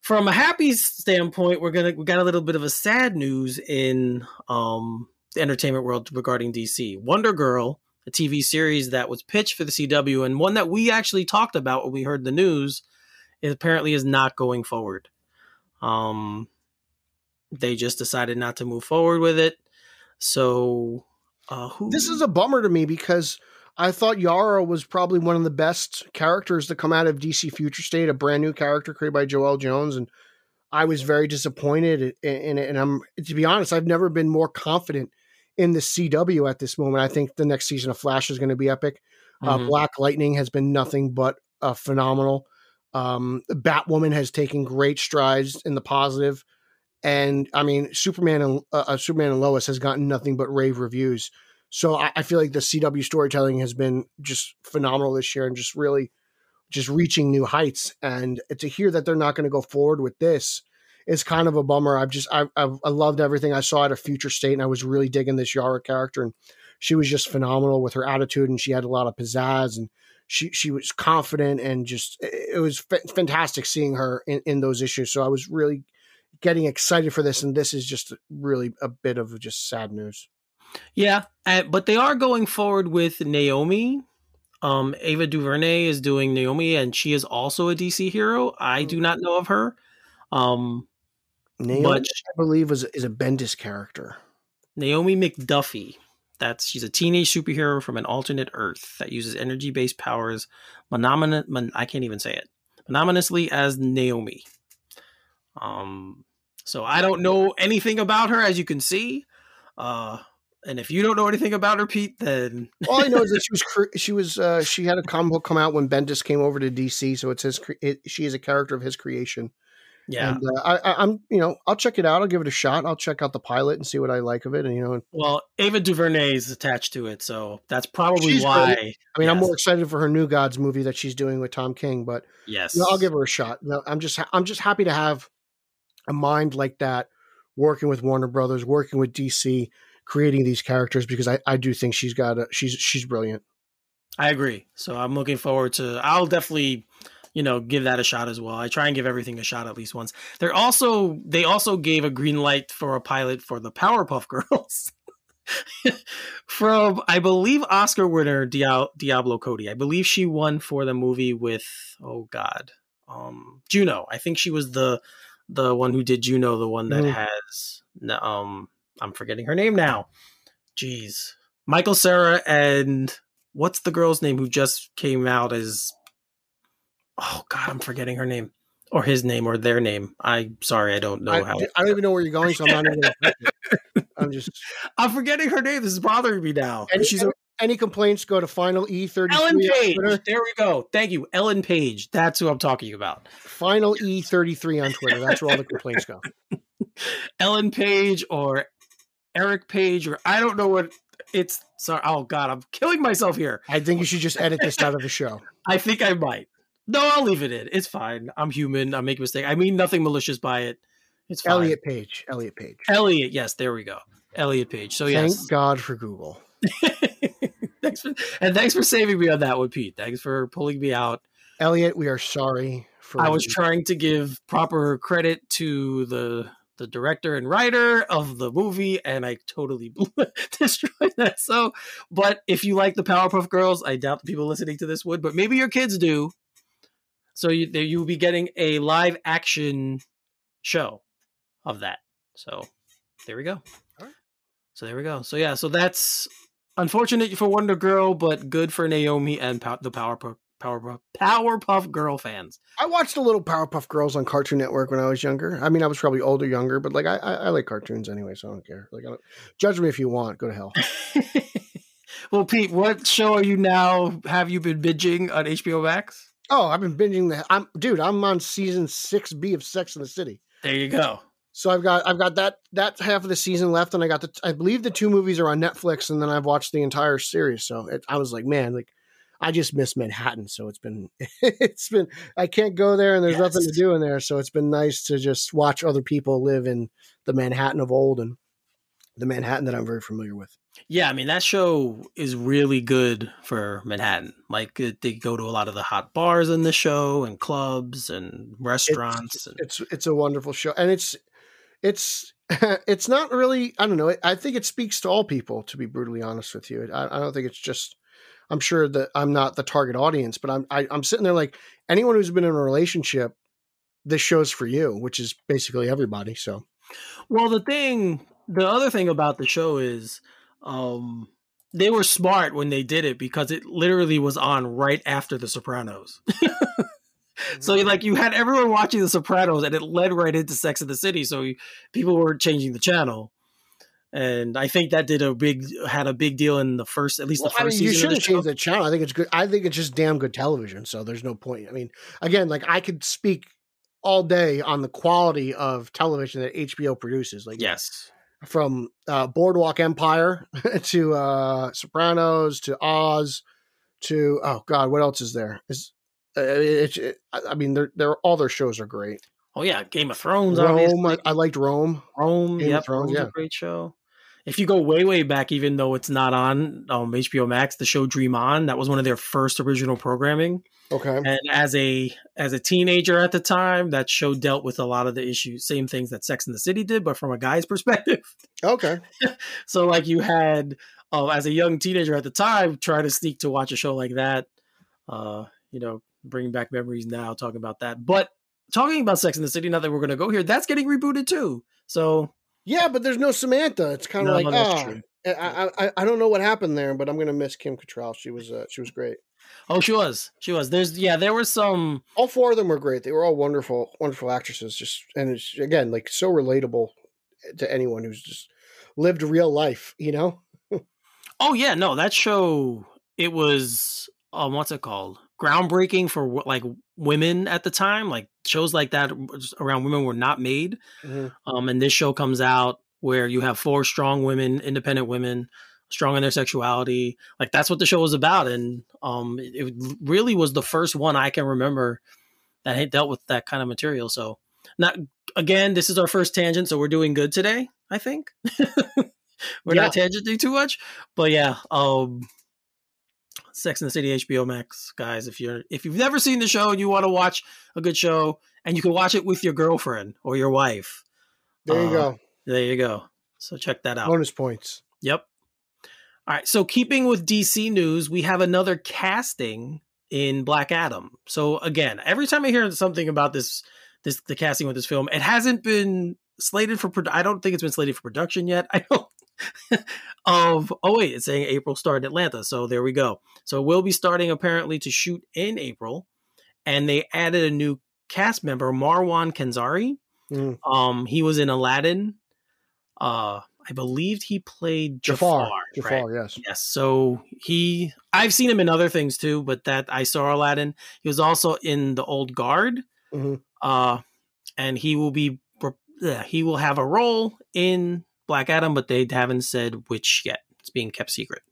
from a happy standpoint, we're gonna we got a little bit of a sad news in um, the entertainment world regarding DC. Wonder Girl, a TV series that was pitched for the CW and one that we actually talked about when we heard the news, it apparently is not going forward. Um, they just decided not to move forward with it. So, uh, who... this is a bummer to me because I thought Yara was probably one of the best characters to come out of DC Future State, a brand new character created by Joëlle Jones, and I was very disappointed in it. And I'm to be honest, I've never been more confident in the CW at this moment. I think the next season of Flash is going to be epic. Uh, mm-hmm. Uh, Black Lightning has been nothing but uh, phenomenal. Um, Batwoman has taken great strides in the positive, and I mean Superman and uh, uh Superman and Lois has gotten nothing but rave reviews. So I, I, feel like the CW storytelling has been just phenomenal this year and just really just reaching new heights. And to hear that they're not going to go forward with this is kind of a bummer. I've just I, I've, I loved everything I saw at a future state, and I was really digging this Yara character, and she was just phenomenal with her attitude, and she had a lot of pizzazz, and she she was confident, and just it was f- fantastic seeing her in, in those issues. So I was really getting excited for this, and this is just really a bit of just sad news. Yeah, uh, but they are going forward with Naomi. Um, Ava DuVernay is doing Naomi, and she is also a DC hero. I do not know of her. Um, Naomi, but I believe, is is a Bendis character. Naomi McDuffie. That's she's a teenage superhero from an alternate Earth that uses energy based powers. Monomin- mon- I can't even say it. Mononymously as Naomi. Um, so I don't know anything about her, as you can see. Uh, and if you don't know anything about her, Pete, then all I know is that [LAUGHS] she was she was uh, she had a comic book come out when Bendis came over to DC, so it says it, she is a character of his creation. Yeah, and, uh, I, am you know I'll check it out. I'll give it a shot. I'll check out the pilot and see what I like of it. And you know, well, Ava DuVernay is attached to it, so that's probably why. Great. I mean, yes. I'm more excited for her New Gods movie that she's doing with Tom King, but yes, you know, I'll give her a shot. No, I'm just I'm just happy to have a mind like that working with Warner Brothers, working with DC creating these characters because I, I do think she's got a she's she's brilliant. I agree. So I'm looking forward to I'll definitely you know give that a shot as well. I try and give everything a shot at least once. They're also they also gave a green light for a pilot for the Powerpuff [LAUGHS] Girls. [LAUGHS] From I believe Oscar winner Diablo Cody. I believe she won for the movie with oh god. Um Juno. I think she was the the one who did Juno, the one that mm. has um I'm forgetting her name now. Jeez. Michael Cera and what's the girl's name who just came out as Oh god, I'm forgetting her name. Or his name or their name. I'm sorry, I don't know I, how I don't even know where you're going, so I'm not even [LAUGHS] I'm just [LAUGHS] I'm forgetting her name. This is bothering me now. And she's a, any complaints go to final E33. Ellen Page. There we go. Thank you. Ellen Page. That's who I'm talking about. Final E33 on Twitter. That's where all the complaints go. [LAUGHS] Ellen Page or Eric Page or I don't know what it's sorry. Oh god, I'm killing myself here. I think you should just edit this out of the show. [LAUGHS] I think I might. No, I'll leave it in. It's fine. I'm human. I make a mistake. I mean nothing malicious by it. It's fine. Elliot Page. Elliot Page. Elliot, yes, there we go. Elliot Page. So yes. Thank God for Google. [LAUGHS] thanks for, and thanks for saving me on that one, Pete. Thanks for pulling me out. Elliot, we are sorry for. I was trying to give proper credit to the the director and writer of the movie, and I totally [LAUGHS] destroyed that. So, but if you like the Powerpuff Girls, I doubt the people listening to this would, but maybe your kids do. So you you'll be getting a live action show of that. So there we go. So there we go. So yeah, so that's unfortunate for Wonder Girl, but good for Naomi and the Powerpuff Powerpuff Powerpuff Girl fans. I watched a little Powerpuff Girls on Cartoon Network when I was younger. I mean, I was probably older, younger, but like I, I, I like cartoons anyway, so I don't care. Like, I don't, judge me if you want. Go to hell. [LAUGHS] well, Pete, what show are you now? Have you been binging on HBO Max? Oh, I've been binging the. I'm dude. I'm on season six B of Sex and the City. There you go. So I've got I've got that that half of the season left, and I got the I believe the two movies are on Netflix, and then I've watched the entire series. So it, I was like, man, like I just miss Manhattan. So it's been [LAUGHS] it's been I can't go there, and there's yes. nothing to do in there. So it's been nice to just watch other people live in the Manhattan of old and the Manhattan that I'm very familiar with. Yeah, I mean that show is really good for Manhattan. Like uh, they go to a lot of the hot bars in the show and clubs and restaurants. It's and- it's, it's a wonderful show, and it's it's [LAUGHS] it's not really. I don't know. I think it speaks to all people. To be brutally honest with you, I, I don't think it's just. I'm sure that I'm not the target audience, but I'm I, am i am sitting there like anyone who's been in a relationship. This show's for you, which is basically everybody. So, well, the thing, the other thing about the show is um, they were smart when they did it because it literally was on right after The Sopranos. [LAUGHS] so like you had everyone watching The Sopranos, and it led right into Sex and the City. So you, people were changing the channel, and I think that did a big had a big deal in the first, at least well, the first I mean, You shouldn't change the channel. I think it's good. I think it's just damn good television. So there's no point. I mean, again, like I could speak all day on the quality of television that HBO produces. Like yes from uh, Boardwalk Empire [LAUGHS] to uh, Sopranos to Oz to oh god, what else is there? Is uh, it, it, I mean, they're they're all their shows are great. Oh yeah, Game of Thrones. Rome, I, I, liked Rome. Rome, Game yep, Thrones, yeah, a great show. If you go way way back, even though it's not on um, HBO Max, the show Dream On that was one of their first original programming. Okay. And as a as a teenager at the time, that show dealt with a lot of the issues, same things that Sex and the City did, but from a guy's perspective. Okay. [LAUGHS] so like you had uh, as a young teenager at the time, try to sneak to watch a show like that. Uh, you know, bringing back memories now, talking about that. But talking about Sex and the City, now that we're going to go here, that's getting rebooted too. So yeah, but there's no Samantha. It's kind of no, like oh, I, I I don't know what happened there, but I'm going to miss Kim Cattrall. She was uh, she was great. Oh, she was. She was. There's yeah, there were some All four of them were great. They were all wonderful, wonderful actresses. Just and it's again like so relatable to anyone who's just lived real life, you know? [LAUGHS] oh yeah, no, that show it was um what's it called? Groundbreaking for like women at the time. Like shows like that around women were not made. Mm-hmm. Um and this show comes out where you have four strong women, independent women strong in their sexuality. Like that's what the show was about, and um, it, it really was the first one I can remember that had dealt with that kind of material. So, not again, this is our first tangent, so we're doing good today. I think [LAUGHS] we're yeah. not tangenting too much, but yeah, um, Sex and the City HBO Max guys. If you're if you've never seen the show and you want to watch a good show, and you can watch it with your girlfriend or your wife, there you uh, go. There you go. So check that out. Bonus points. Yep. All right. So keeping with DC news, we have another casting in Black Adam. So again, every time I hear something about this, this the casting with this film, it hasn't been slated for. I don't think it's been slated for production yet. [LAUGHS] I don't. [LAUGHS] of oh wait, it's saying April start in Atlanta. So there we go. So we'll be starting apparently to shoot in April, and they added a new cast member, Marwan Kenzari. Mm. Um, he was in Aladdin. Uh, I believed he played Jafar. Jafar, Jafar yes. Yes. So he I've seen him in other things too, but that I saw Aladdin. He was also in the old guard. Mm-hmm. Uh and he will be yeah, he will have a role in Black Adam, but they haven't said which yet. It's being kept secret.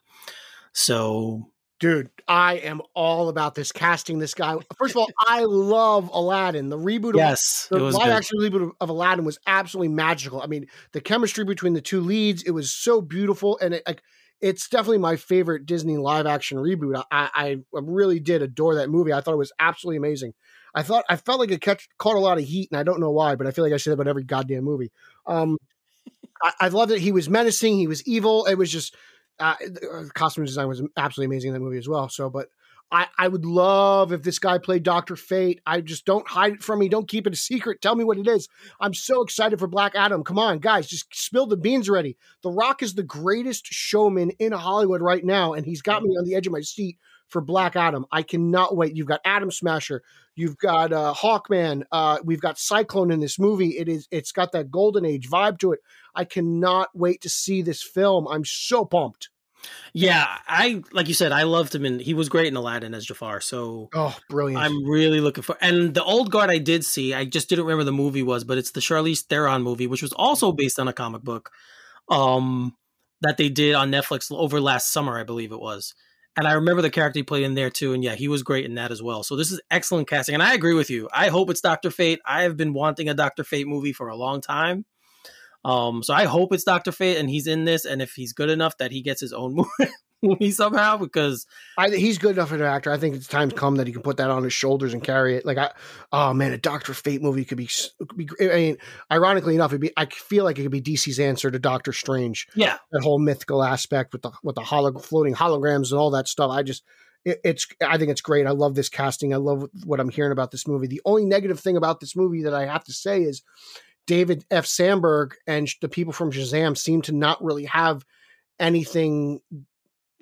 So Dude, I am all about this casting this guy. First of all, I love Aladdin. The reboot of yes, the live action reboot of Aladdin was absolutely magical. I mean, the chemistry between the two leads, it was so beautiful and it like it's definitely my favorite Disney live action reboot. I, I really did adore that movie. I thought it was absolutely amazing. I thought I felt like it catch, caught a lot of heat, and I don't know why, but I feel like I say that about every goddamn movie. Um, I, I loved it. He was menacing. He was evil. It was just uh, costume design was absolutely amazing in that movie as well. So, but I, I would love if this guy played Doctor Fate. I just don't hide it from me. Don't keep it a secret. Tell me what it is. I'm so excited for Black Adam. Come on, guys, just spill the beans already. The Rock is the greatest showman in Hollywood right now, and he's got me on the edge of my seat for Black Adam. I cannot wait. You've got Atom Smasher. You've got uh, Hawkman. Uh, we've got Cyclone in this movie. It is. It's got that golden age vibe to it. I cannot wait to see this film. I'm so pumped. Yeah, I like you said, I loved him and he was great in Aladdin as Jafar. So oh, brilliant! I'm really looking for. And the old guard I did see, I just didn't remember the movie was, but it's the Charlize Theron movie, which was also based on a comic book, um, that they did on Netflix over last summer, I believe it was. And I remember the character he played in there too, and yeah, he was great in that as well. So this is excellent casting, and I agree with you. I hope it's Doctor Fate. I have been wanting a Doctor Fate movie for a long time. Um, so I hope it's Doctor Fate and he's in this, and if he's good enough that he gets his own [LAUGHS] movie [LAUGHS] somehow, because I, he's good enough an actor. I think it's time come that he can put that on his shoulders and carry it. Like I, oh man, a Doctor Fate movie could be, could be. I mean, ironically enough, it'd be. I feel like it could be DC's answer to Doctor Strange. Yeah, that whole mythical aspect with the with the holo, floating holograms and all that stuff. I just it's I think it's great. I love this casting. I love what I'm hearing about this movie. The only negative thing about this movie that I have to say is David F. Sandberg and the people from Shazam seem to not really have anything.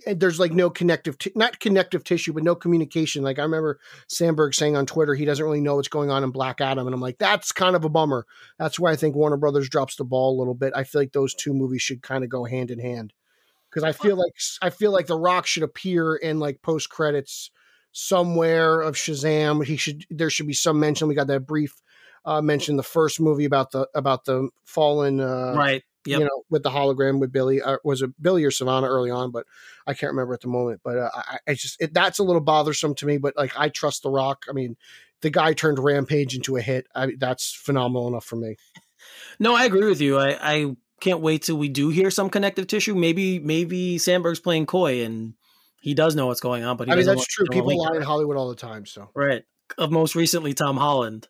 There's like no connective, t- not connective tissue, but no communication. Like I remember Sandberg saying on Twitter, he doesn't really know what's going on in Black Adam, and I'm like, that's kind of a bummer. That's why I think Warner Brothers drops the ball a little bit. I feel like those two movies should kind of go hand in hand because I feel like I feel like The Rock should appear in like post credits somewhere of Shazam. He should there should be some mention. We got that brief uh, mentioned the first movie about the about the fallen uh, right yep. you know with the hologram with billy uh, was it billy or savannah early on but i can't remember at the moment but uh, I, I, just it, that's a little bothersome to me but like i trust the rock. I mean the guy turned rampage into a hit. I, that's phenomenal enough for me. No i agree with you. I i can't wait till we do hear some connective tissue. Maybe maybe sandberg's playing coy and he does know what's going on but i mean that's true. people lie in hollywood all the time so. Right. Of most recently Tom Holland.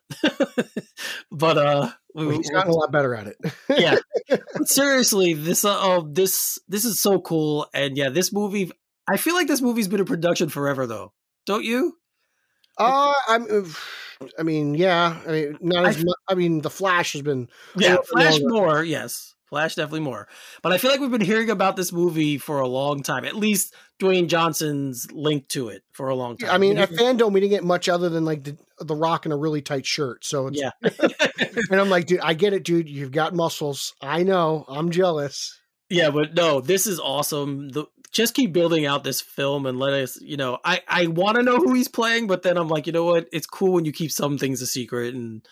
[LAUGHS] but uh well, he's gotten a lot better at it. yeah. [LAUGHS] seriously, this uh, oh this this is so cool and yeah, this movie I feel like this movie's been in production forever though. Don't you? Uh I'm I mean, yeah. I mean, not as I, much. I mean, the Flash has been. Yeah, Flash more. Yes. Flash definitely more. But I feel like we've been hearing about this movie for a long time. At least Dwayne Johnson's link to it for a long time. I mean, at fandom, we didn't get much other than like the, the Rock in a really tight shirt. So yeah, [LAUGHS] and I'm like, dude, I get it, dude. You've got muscles. I know. I'm jealous. Yeah, but no, this is awesome. The, just keep building out this film and let us, you know, I I want to know who he's playing, but then I'm like, you know what? It's cool when you keep some things a secret and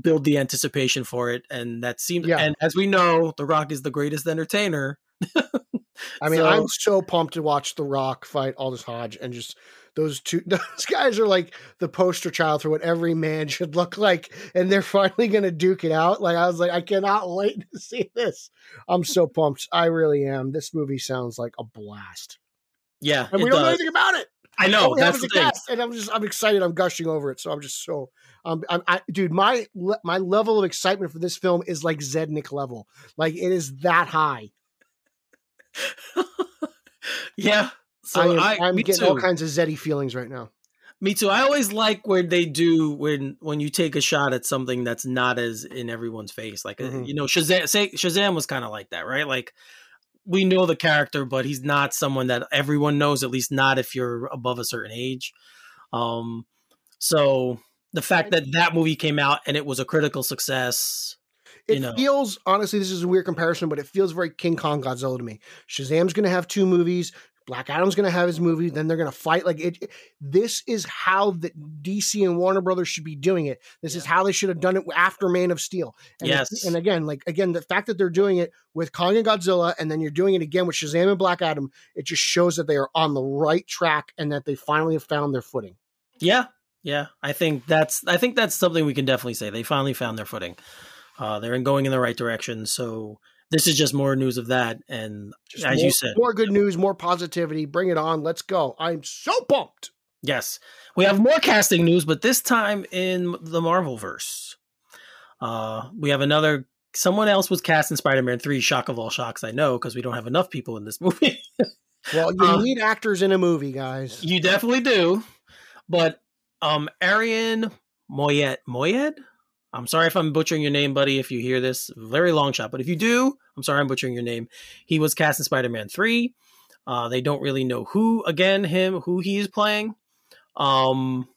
build the anticipation for it. And that seems, yeah. and as we know, The Rock is the greatest entertainer. I mean, so, I'm so pumped to watch The Rock fight Aldis Hodge and just those two [LAUGHS] those guys are like the poster child for what every man should look like and they're finally going to duke it out like i was like i cannot wait to see this i'm so pumped i really am this movie sounds like a blast yeah and we don't does. know anything about it i know that's the thing. and i'm just i'm excited i'm gushing over it so i'm just so um, I'm, I, dude, my my level of excitement for this film is like Zednik level. Like it is that high. [LAUGHS] yeah. So I am getting too. all kinds of Zeddy feelings right now. Me too. I always like when they do when when you take a shot at something that's not as in everyone's face. Like uh, mm-hmm. you know, Shazam. Say, Shazam was kind of like that, right? Like we know the character, but he's not someone that everyone knows. At least not if you're above a certain age. Um, so the fact that that movie came out and it was a critical success. It know. feels honestly, this is a weird comparison, but it feels very King Kong Godzilla to me. Shazam's going to have two movies. Black Adam's going to have his movie. Then they're going to fight. Like it, This is how the DC and Warner Brothers should be doing it. This yeah. is how they should have done it after Man of Steel. And yes. and again, like again, the fact that they're doing it with Kong and Godzilla, and then you're doing it again with Shazam and Black Adam, it just shows that they are on the right track and that they finally have found their footing. Yeah, yeah, I think that's I think that's something we can definitely say. They finally found their footing. Uh, they're in going in the right direction. So this is just more news of that. And Just as more, you said, more good news, more positivity. Bring it on. Let's go. I'm so pumped. yes, we have more casting news, but this time in the Marvel verse. Uh, we have another. Someone else was cast in Spider-Man Three. Shock of all shocks, I know, because we don't have enough people in this [LAUGHS] movie. Well, you Uh, need actors in a movie, guys. you definitely do, but um, Arian Moyet Moayed. I'm sorry if I'm butchering your name, buddy. If you hear this, very long shot. But if you do, I'm sorry I'm butchering your name. He was cast in Spider-Man Three. Uh, they don't really know who, again, him, who he is playing. Um,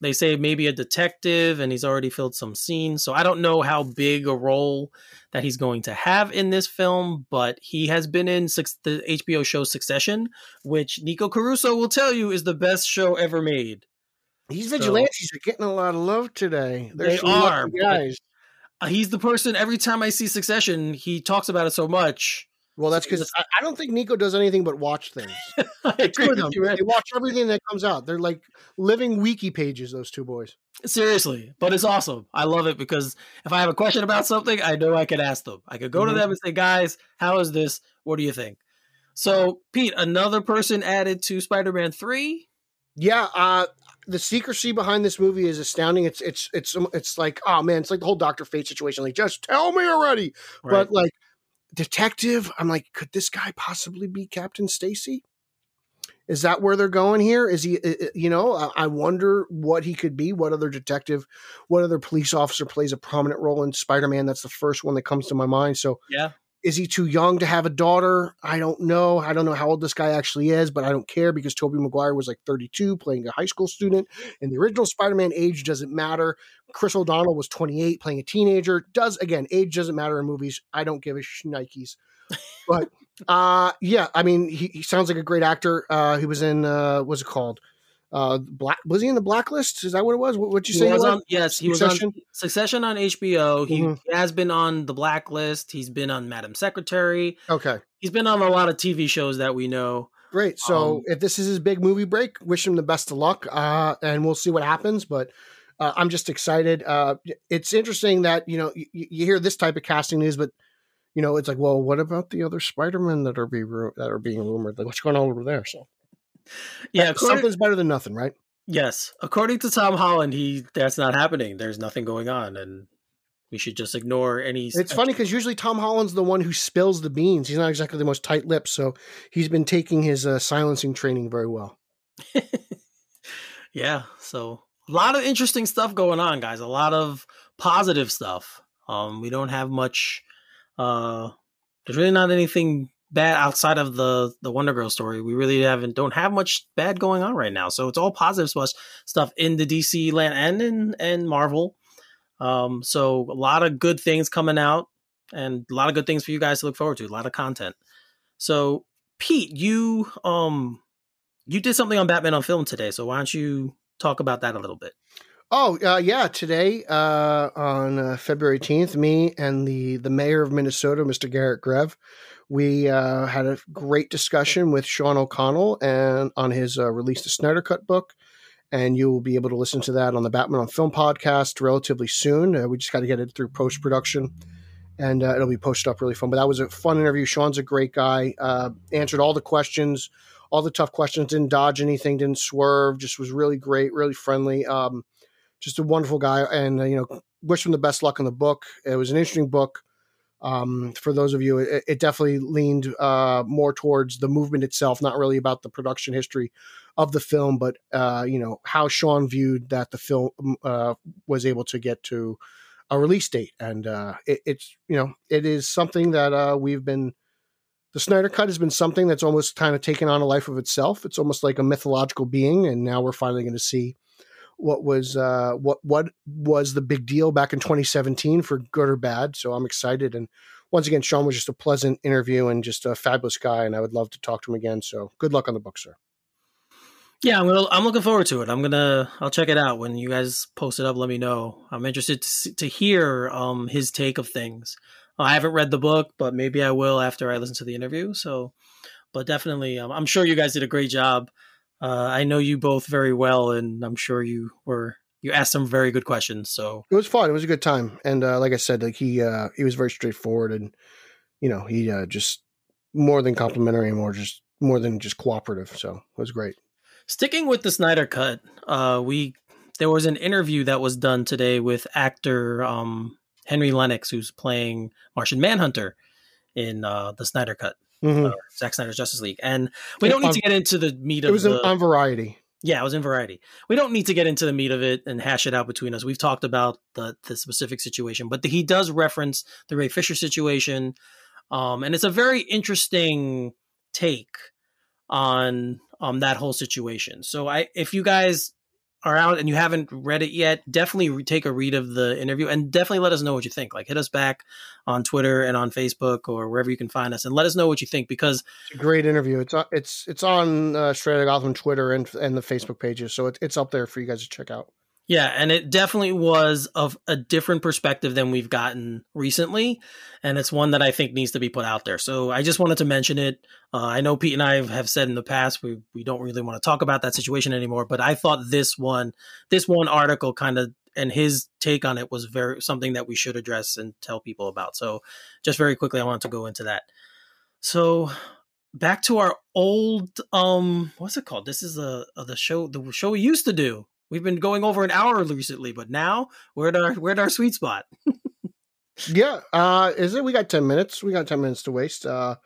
they say maybe a detective, and he's already filled some scenes. So I don't know how big a role that he's going to have in this film, but he has been in the HBO show Succession, which Nico Caruso will tell you is the best show ever made. These So- vigilantes are getting a lot of love today. They're They are, guys. Uh, he's the person every time I see Succession, he talks about it so much. Well, that's because I, I don't think Nico does anything but watch things. [LAUGHS] I agree with them. you. They watch everything that comes out. They're like living wiki pages. Those two boys. Seriously, but it's awesome. I love it because if I have a question about something, I know I can ask them. I could go to Mhm. them and say, "Guys, how is this? What do you think?" So, Pete, another person added to Spider-Man Three. Yeah, uh, the secrecy behind this movie is astounding. It's it's it's um, it's like oh man, it's like the whole Doctor Fate situation. Like just tell me already. But like detective, I'm like, could this guy possibly be Captain Stacy? Is that where they're going here? Is he? You know, I- I wonder what he could be. What other detective, what other police officer plays a prominent role in Spider-Man? That's the first one that comes to my mind. So yeah, is he too young to have a daughter? I don't know. I don't know how old this guy actually is, but I don't care because Tobey Maguire was like 32 playing a high school student. And the original Spider-Man, age doesn't matter. Chris O'Donnell was 28 playing a teenager. Does again, age doesn't matter in movies. I don't give a shnikes. But [LAUGHS] uh yeah, I mean he, he sounds like a great actor. Uh he was in uh what's it called? Uh Black was he in the blacklist? Is that what it was? What would you say? he was on. Yes, he was on Succession? Succession on HBO. He, Mhm. has been on the Blacklist. He's been on Madam Secretary. Okay. He's been on a lot of TV shows that we know. Great. So Um, if this is his big movie break, wish him the best of luck, uh, and we'll see what happens. But uh, I'm just excited. Uh, it's interesting that you know you, you hear this type of casting news, but you know it's like, well, what about the other Spider-Men that are be that are being rumored? Like, what's going on over there? So Yeah, uh, according- something's better than nothing, right? Yes, according to Tom Holland, he that's not happening. There's nothing going on, and we should just ignore any. It's funny because usually Tom Holland's the one who spills the beans. He's not exactly the most tight-lipped, so he's been taking his uh, silencing training very well. [LAUGHS] yeah, so a lot of interesting stuff going on, guys. A lot of positive stuff. Um, we don't have much. Uh, there's really not anything bad outside of the the Wonder Girl story. We really haven't don't have much bad going on right now. So it's all positive stuff stuff in the DC land and in and Marvel. Um, so a lot of good things coming out, and a lot of good things for you guys to look forward to. A lot of content. So Pete, you um you did something on Batman on film today. So why don't you talk about that a little bit? Oh, uh, yeah. Today, uh, on uh, February 18th, me and the, the mayor of Minnesota, Mr. Garrett Grev, we uh, had a great discussion with Sean O'Connell and on his uh, release the Snyder Cut book. And you will be able to listen to that on the Batman on Film podcast relatively soon. Uh, we just got to get it through post production and uh, it'll be posted up really fun. But that was a fun interview. Sean's a great guy, uh, answered all the questions, all the tough questions, didn't dodge anything, didn't swerve, just was really great, really friendly. Um, just a wonderful guy and uh, you know wish him the best luck in the book it was an interesting book um, for those of you it, it definitely leaned uh, more towards the movement itself not really about the production history of the film but uh, you know how sean viewed that the film uh, was able to get to a release date and uh, it, it's you know it is something that uh, we've been the Snyder Cut has been something that's almost kind of taken on a life of itself. It's almost like a mythological being, and now we're finally going to see what was uh, what what was the big deal back in 2017 for good or bad. So I'm excited, and once again, Sean was just a pleasant interview and just a fabulous guy, and I would love to talk to him again. So good luck on the book, sir. Yeah, I'm gonna. I'm looking forward to it. I'm gonna. I'll check it out when you guys post it up. Let me know. I'm interested to to hear um his take of things. I haven't read the book, but maybe I will after I listen to the interview. So, but definitely, um, I'm sure you guys did a great job. Uh, I know you both very well, and I'm sure you were. You asked some very good questions. So It was fun. It was a good time, and uh, like I said, like he uh, he was very straightforward, and you know, he uh, just more than complimentary, more just more than just cooperative. So it was great. Sticking with the Snyder Cut, uh, we there was an interview that was done today with actor um, Henry Lennix, who's playing Martian Manhunter in uh, the Snyder Cut, Mhm. uh, Zack Snyder's Justice League. And we don't need to get into the meat of It of was the. on Variety. yeah, it was in Variety. We don't need to get into the meat of it and hash it out between us. We've talked about the the specific situation, but he does reference the Ray Fisher situation, um, and it's a very interesting take on um that whole situation. So I, if you guys are out and you haven't read it yet, definitely take a read of the interview and definitely let us know what you think. Like hit us back on Twitter and on Facebook or wherever you can find us and let us know what you think because It's a great interview. It's on, it's it's on uh, Straight Outta Gotham Twitter and and the Facebook pages, so it, it's up there for you guys to check out. Yeah, and it definitely was of a different perspective than we've gotten recently, and it's one that I think needs to be put out there. So I just wanted to mention it. Uh, I know Pete and I have said in the past we we don't really want to talk about that situation anymore, but I thought this one, this one article, kind of and his take on it was very something that we should address and tell people about. So just very quickly, I wanted to go into that. So back to our old um what's it called this is a, a the show the show we used to do we've been going over an hour recently but now we're at our we're at our sweet spot [LAUGHS] Yeah, uh, is it? We got ten minutes. We got ten minutes to waste. Uh,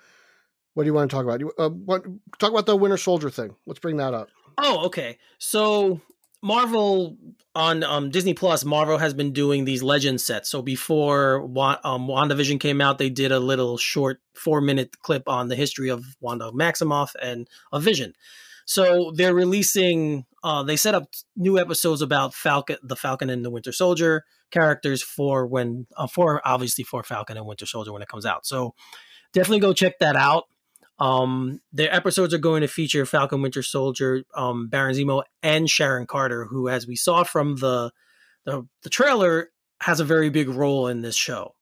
what do you want to talk about? You, uh, what talk about the Winter Soldier thing? Let's bring that up. oh okay so marvel on um disney plus marvel has been doing these legend sets so before Wa- um wandavision came out they did a little short four minute clip on the history of wanda maximoff and a vision so they're releasing uh they set up new episodes about falcon the falcon and the winter soldier characters for when uh, for obviously for falcon and winter soldier when it comes out so definitely go check that out um, their episodes are going to feature Falcon Winter Soldier, um, Baron Zemo, and Sharon Carter, who, as we saw from the, the the trailer, has a very big role in this show.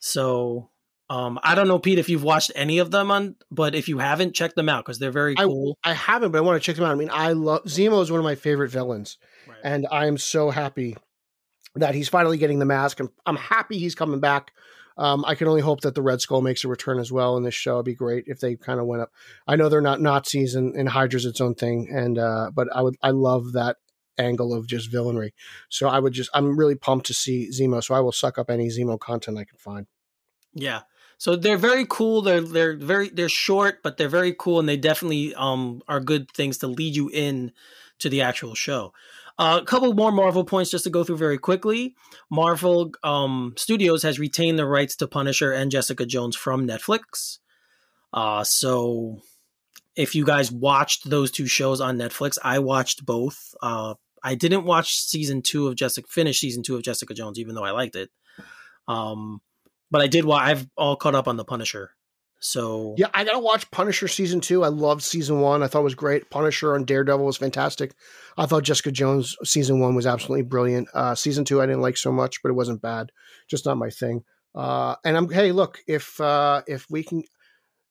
So um, I don't know, Pete, if you've watched any of them on, but if you haven't, check them out because they're very I- cool. I haven't, but I want to check them out. I mean, I love Zemo is one of my favorite villains, Right. and I am so happy that he's finally getting the mask. I'm I'm happy he's coming back. Um, I can only hope that the Red Skull makes a return as well in this show. It'd be great if they kind of went up. I know they're not Nazis and, and Hydra's its own thing, and uh, but I would I love that angle of just villainry. So I would just I'm really pumped to see Zemo. So I will suck up any Zemo content I can find. Yeah. So they're very cool. They're they're very they're short, but they're very cool, and they definitely um are good things to lead you in to the actual show. Uh, a couple more Marvel points just to go through very quickly. Marvel um, Studios has retained the rights to Punisher and Jessica Jones from Netflix. Uh, so if you guys watched those two shows on Netflix, I watched both. Uh, I didn't watch season two of Jessica, finish season two of Jessica Jones, even though I liked it. Um, but I did. Wa- I've all caught up on the Punisher. So Yeah, I gotta watch Punisher season two. I loved season one. I thought it was great. Punisher on Daredevil was fantastic. I thought Jessica Jones season one was absolutely brilliant. Uh, season two I didn't like so much, but it wasn't bad. Just not my thing. Uh, and I'm hey, look if uh, if we can,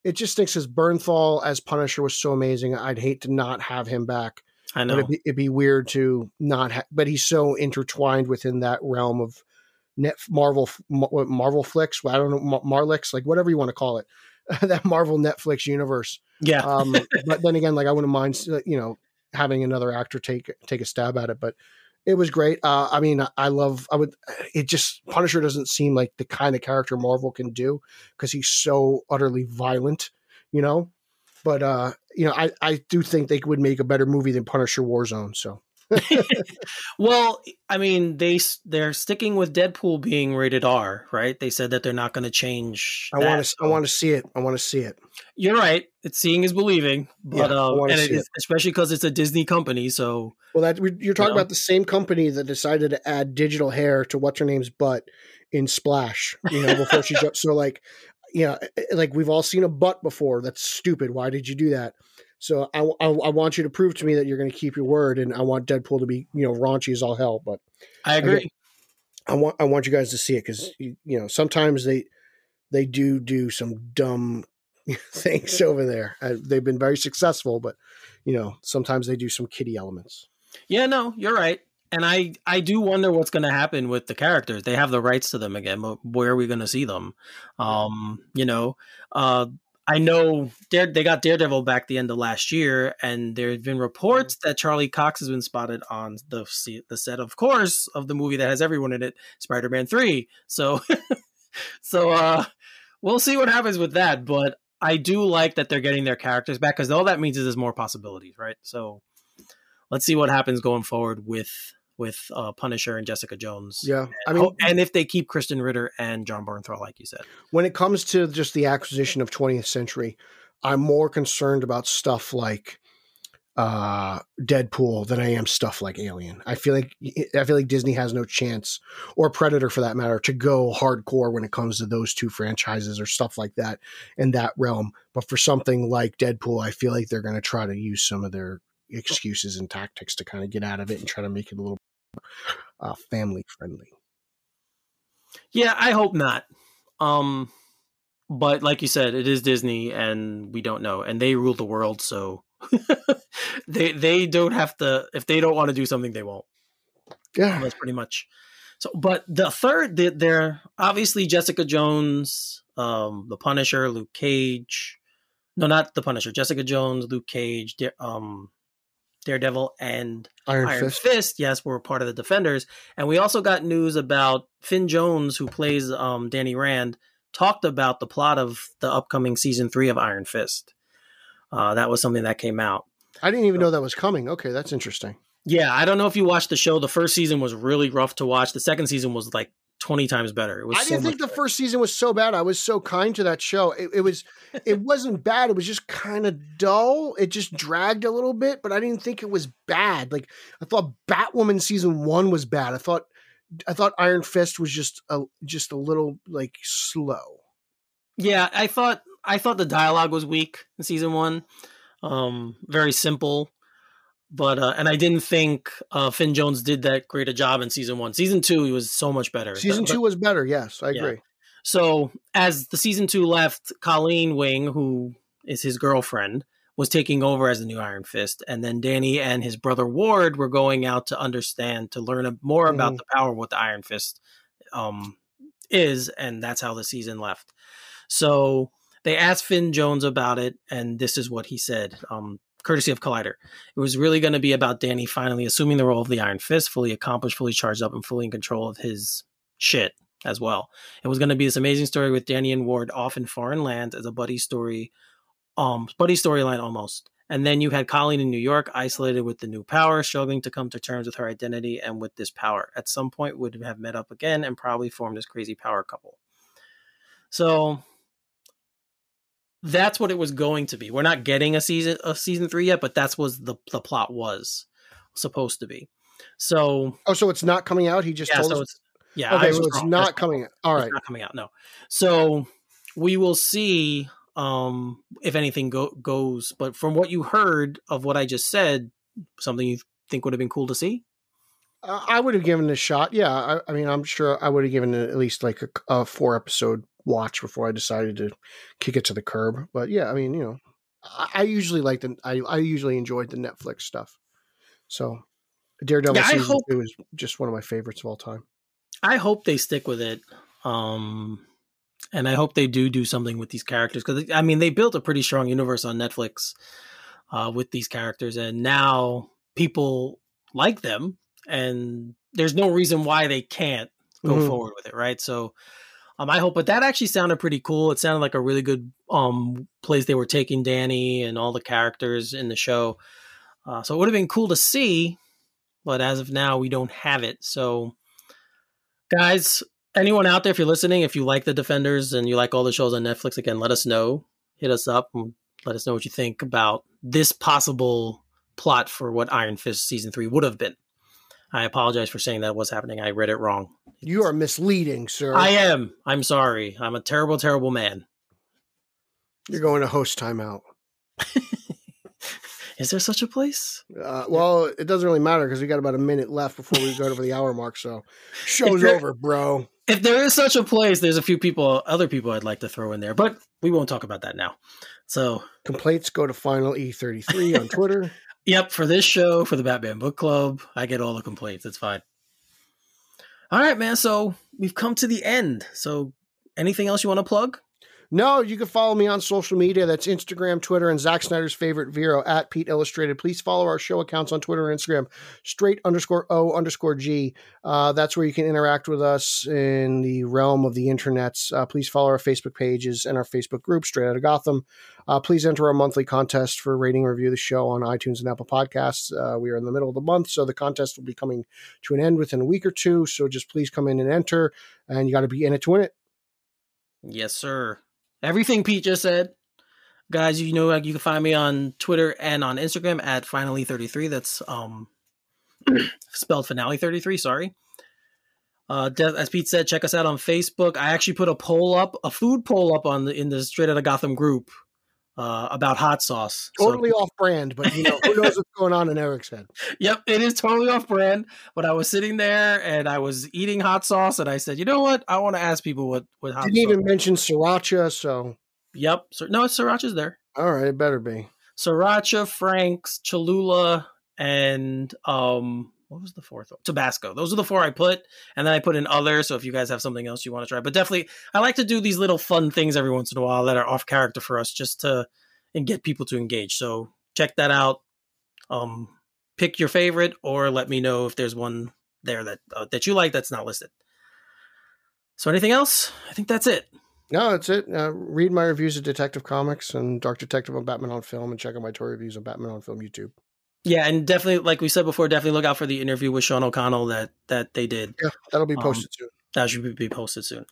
it just stinks as Bernthal as Punisher was so amazing. I'd hate to not have him back. I But know. it'd be, it'd be weird to not. Ha- but he's so intertwined within that realm of net Marvel Marvel flicks. I don't know Marlix, like whatever you want to call it. [LAUGHS] that Marvel Netflix universe. yeah. Um, [LAUGHS] but then again, like I wouldn't mind, you know, having another actor take take a stab at it. But it was great. Uh, I mean, I love. I would. It just Punisher doesn't seem like the kind of character Marvel can do because he's so utterly violent, you know. But uh, you know, I I do think they would make a better movie than Punisher Warzone. So [LAUGHS] Well, I mean, they they're sticking with Deadpool being rated R, right? They said that they're not going to change. I want to. I want to see it. I want to see it. You're right. It's seeing is believing, but Yeah, I uh, wanna it especially because it's a Disney company. So Well, that you're talking know? about the same company that decided to add digital hair to what's her name's butt in Splash. You know, before she [LAUGHS] jumped. So like, you know, like we've all seen a butt before. That's stupid. Why did you do that? So I, I, I want you to prove to me that you're going to keep your word, and I want Deadpool to be you know raunchy as all hell. But I agree. I want I want you guys to see it because you, you know sometimes they they do do some dumb [LAUGHS] things over there. Uh, they've been very successful, but you know sometimes they do some kitty elements. Yeah, no, you're right. and I I do wonder what's going to happen with the characters. They have the rights to them again, but where are we going to see them? Um, you know, uh, I know they got Daredevil back the end of last year, and there have been reports that Charlie Cox has been spotted on the the set, of course, of the movie that has everyone in it, Spider Man Three. So, [LAUGHS] so uh, we'll see what happens with that. But I do like that they're getting their characters back because all that means is there's more possibilities, right? So, let's see what happens going forward with with uh, Punisher and Jessica Jones. Yeah, I mean, and if they keep Krysten Ritter and Jon Bernthal, like you said, when it comes to just the acquisition of 20th Century, I'm more concerned about stuff like uh Deadpool than I am stuff like Alien. I feel like I feel like Disney has no chance or Predator for that matter to go hardcore when it comes to those two franchises or stuff like that in that realm. But for something like Deadpool, I feel like they're going to try to use some of their excuses and tactics to kind of get out of it and try to make it a little uh, family friendly. Yeah, I hope not. Um, but like you said, it is Disney, and we don't know, and they rule the world, so [LAUGHS] they they don't have to. If they don't want to do something, they won't. Yeah, that's pretty much. So, but the third, they're obviously Jessica Jones, um, the Punisher, Luke Cage. No, not the Punisher. Jessica Jones, Luke Cage, um, Daredevil and Iron, Iron Fist. Fist. Yes, were part of the Defenders, and we also got news about Finn Jones, who plays um, Danny Rand, talked about the plot of the upcoming season three of Iron Fist. Uh, that was something that came out. I didn't even know that was coming. Okay, that's interesting. Yeah, I don't know if you watched the show. The first season was really rough to watch. The second season was like 20 times better. It was I didn't so think the better. first season was so bad. I was so kind to that show. It, it was [LAUGHS] it wasn't bad. It was just kind of dull. It just dragged a little bit, but I didn't think it was bad. Like I thought Batwoman season 1 was bad. I thought I thought Iron Fist was just a just a little like slow. Yeah, I thought I thought the dialogue was weak in season 1. Um very simple but uh, and I didn't think uh, Finn Jones did that great a job in season one. Season two, he was so much better. Season but, two was better. Yes, I agree. So as the season two left, Colleen Wing, who is his girlfriend, was taking over as the new Iron Fist, and then Danny and his brother Ward were going out to understand to learn more mm-hmm. about the power of what the Iron Fist um, is, and that's how the season left. So they asked Finn Jones about it, and this is what he said. Um, courtesy of Collider. It was really going to be about Danny finally assuming the role of the Iron Fist, fully accomplished, fully charged up, and fully in control of his shit as well. It was going to be this amazing story with Danny and Ward off in foreign lands as a buddy story, um, buddy storyline almost. And then you had Colleen in New York, isolated with the new power, struggling to come to terms with her identity and with this power. At some point, would have met up again and probably formed this crazy power couple. So that's what it was going to be. We're not getting a season a season three yet, but that's what the the plot was supposed to be. So oh, so it's not coming out. He just yeah, told so us. yeah, okay, so it's wrong. not that's coming out. All right, it's not coming out. No, so we will see um if anything go- goes. But from what you heard of what I just said, something you think would have been cool to see. Uh, I would have given it a shot. Yeah, I, I mean, I'm sure I would have given it at least like a, a four episode watch before I decided to kick it to the curb. But yeah, I mean, you know, I, I usually like the I, I usually enjoyed the Netflix stuff. So Daredevil yeah, season hope, two is just one of my favorites of all time. I hope they stick with it. Um and I hope they do do something with these characters because I mean they built a pretty strong universe on Netflix uh, with these characters, and now people like them, and there's no reason why they can't go mm-hmm. forward with it, right? So um, I hope, but that actually sounded pretty cool. It sounded like a really good um place they were taking Danny and all the characters in the show. Uh, so it would have been cool to see, but as of now, we don't have it. So, guys, anyone out there, if you're listening, if you like the Defenders and you like all the shows on Netflix, again, let us know. Hit us up and let us know what you think about this possible plot for what Iron Fist season three would have been. I apologize for saying that was happening. I read it wrong. You are misleading, sir. I am. I'm sorry. I'm a terrible, terrible man. You're going to host timeout. [LAUGHS] Is there such a place? Uh, well, it doesn't really matter because we got about a minute left before we go over the hour mark. So, [LAUGHS] show's there, over, bro. If there is such a place, there's a few people, other people I'd like to throw in there, but we won't talk about that now. So, complaints go to Final E33 on Twitter. [LAUGHS] Yep, for this show, for the Batman Book Club, I get all the complaints. It's fine. All right, man. So we've come to the end. So anything else you want to plug? No, you can follow me on social media. That's Instagram, Twitter, and Zack Snyder's favorite Vero at Pete Illustrated. Please follow our show accounts on Twitter and Instagram, straight underscore O underscore G. Uh, that's where you can interact with us in the realm of the internets. Uh, please follow our Facebook pages and our Facebook group, Straight Out of Gotham. Uh, please enter our monthly contest for rating and review the show on iTunes and Apple Podcasts. Uh, we are in the middle of the month, so the contest will be coming to an end within a week or two. So just please come in and enter, and you got to be in it to win it. Yes, sir. Everything Pete just said. Guys, you know like you can find me on Twitter and on Instagram at finally33. That's um [CLEARS THROAT] spelled finale 33, sorry. Uh, as Pete said, check us out on Facebook. I actually put a poll up, a food poll up on the in the Straight Outta Gotham group uh, about hot sauce. Totally so, off brand, but you know who knows what's going on in Eric's head. [LAUGHS] Yep, it is totally off brand. But I was sitting there and I was eating hot sauce, and I said, you know what? I want to ask people what what hot. Sauce." Didn't even mention sriracha, so. Yep, no, sriracha's there. All right, it better be sriracha, Frank's, Cholula, and um what was the fourth one? Tabasco. Those are the four I put, and then I put in other. So if you guys have something else you want to try, but definitely, I like to do these little fun things every once in a while that are off character for us, just to and get people to engage. So check that out. Um, pick your favorite, or let me know if there's one there that uh, that you like that's not listed. So anything else? I think that's it. No, that's it. Uh, read my reviews of Detective Comics and Dark Detective on Batman on Film, and check out my toy reviews on Batman on Film YouTube. Yeah, and definitely, like we said before, definitely look out for the interview with Sean O'Connell that that they did. Yeah, that'll be um, posted um, soon. That should be posted soon.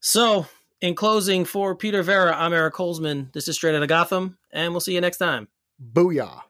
So, in closing, for Peter Vera, I'm Eric Holzman. This is Straight Outta Gotham, and we'll see you next time. Booyah.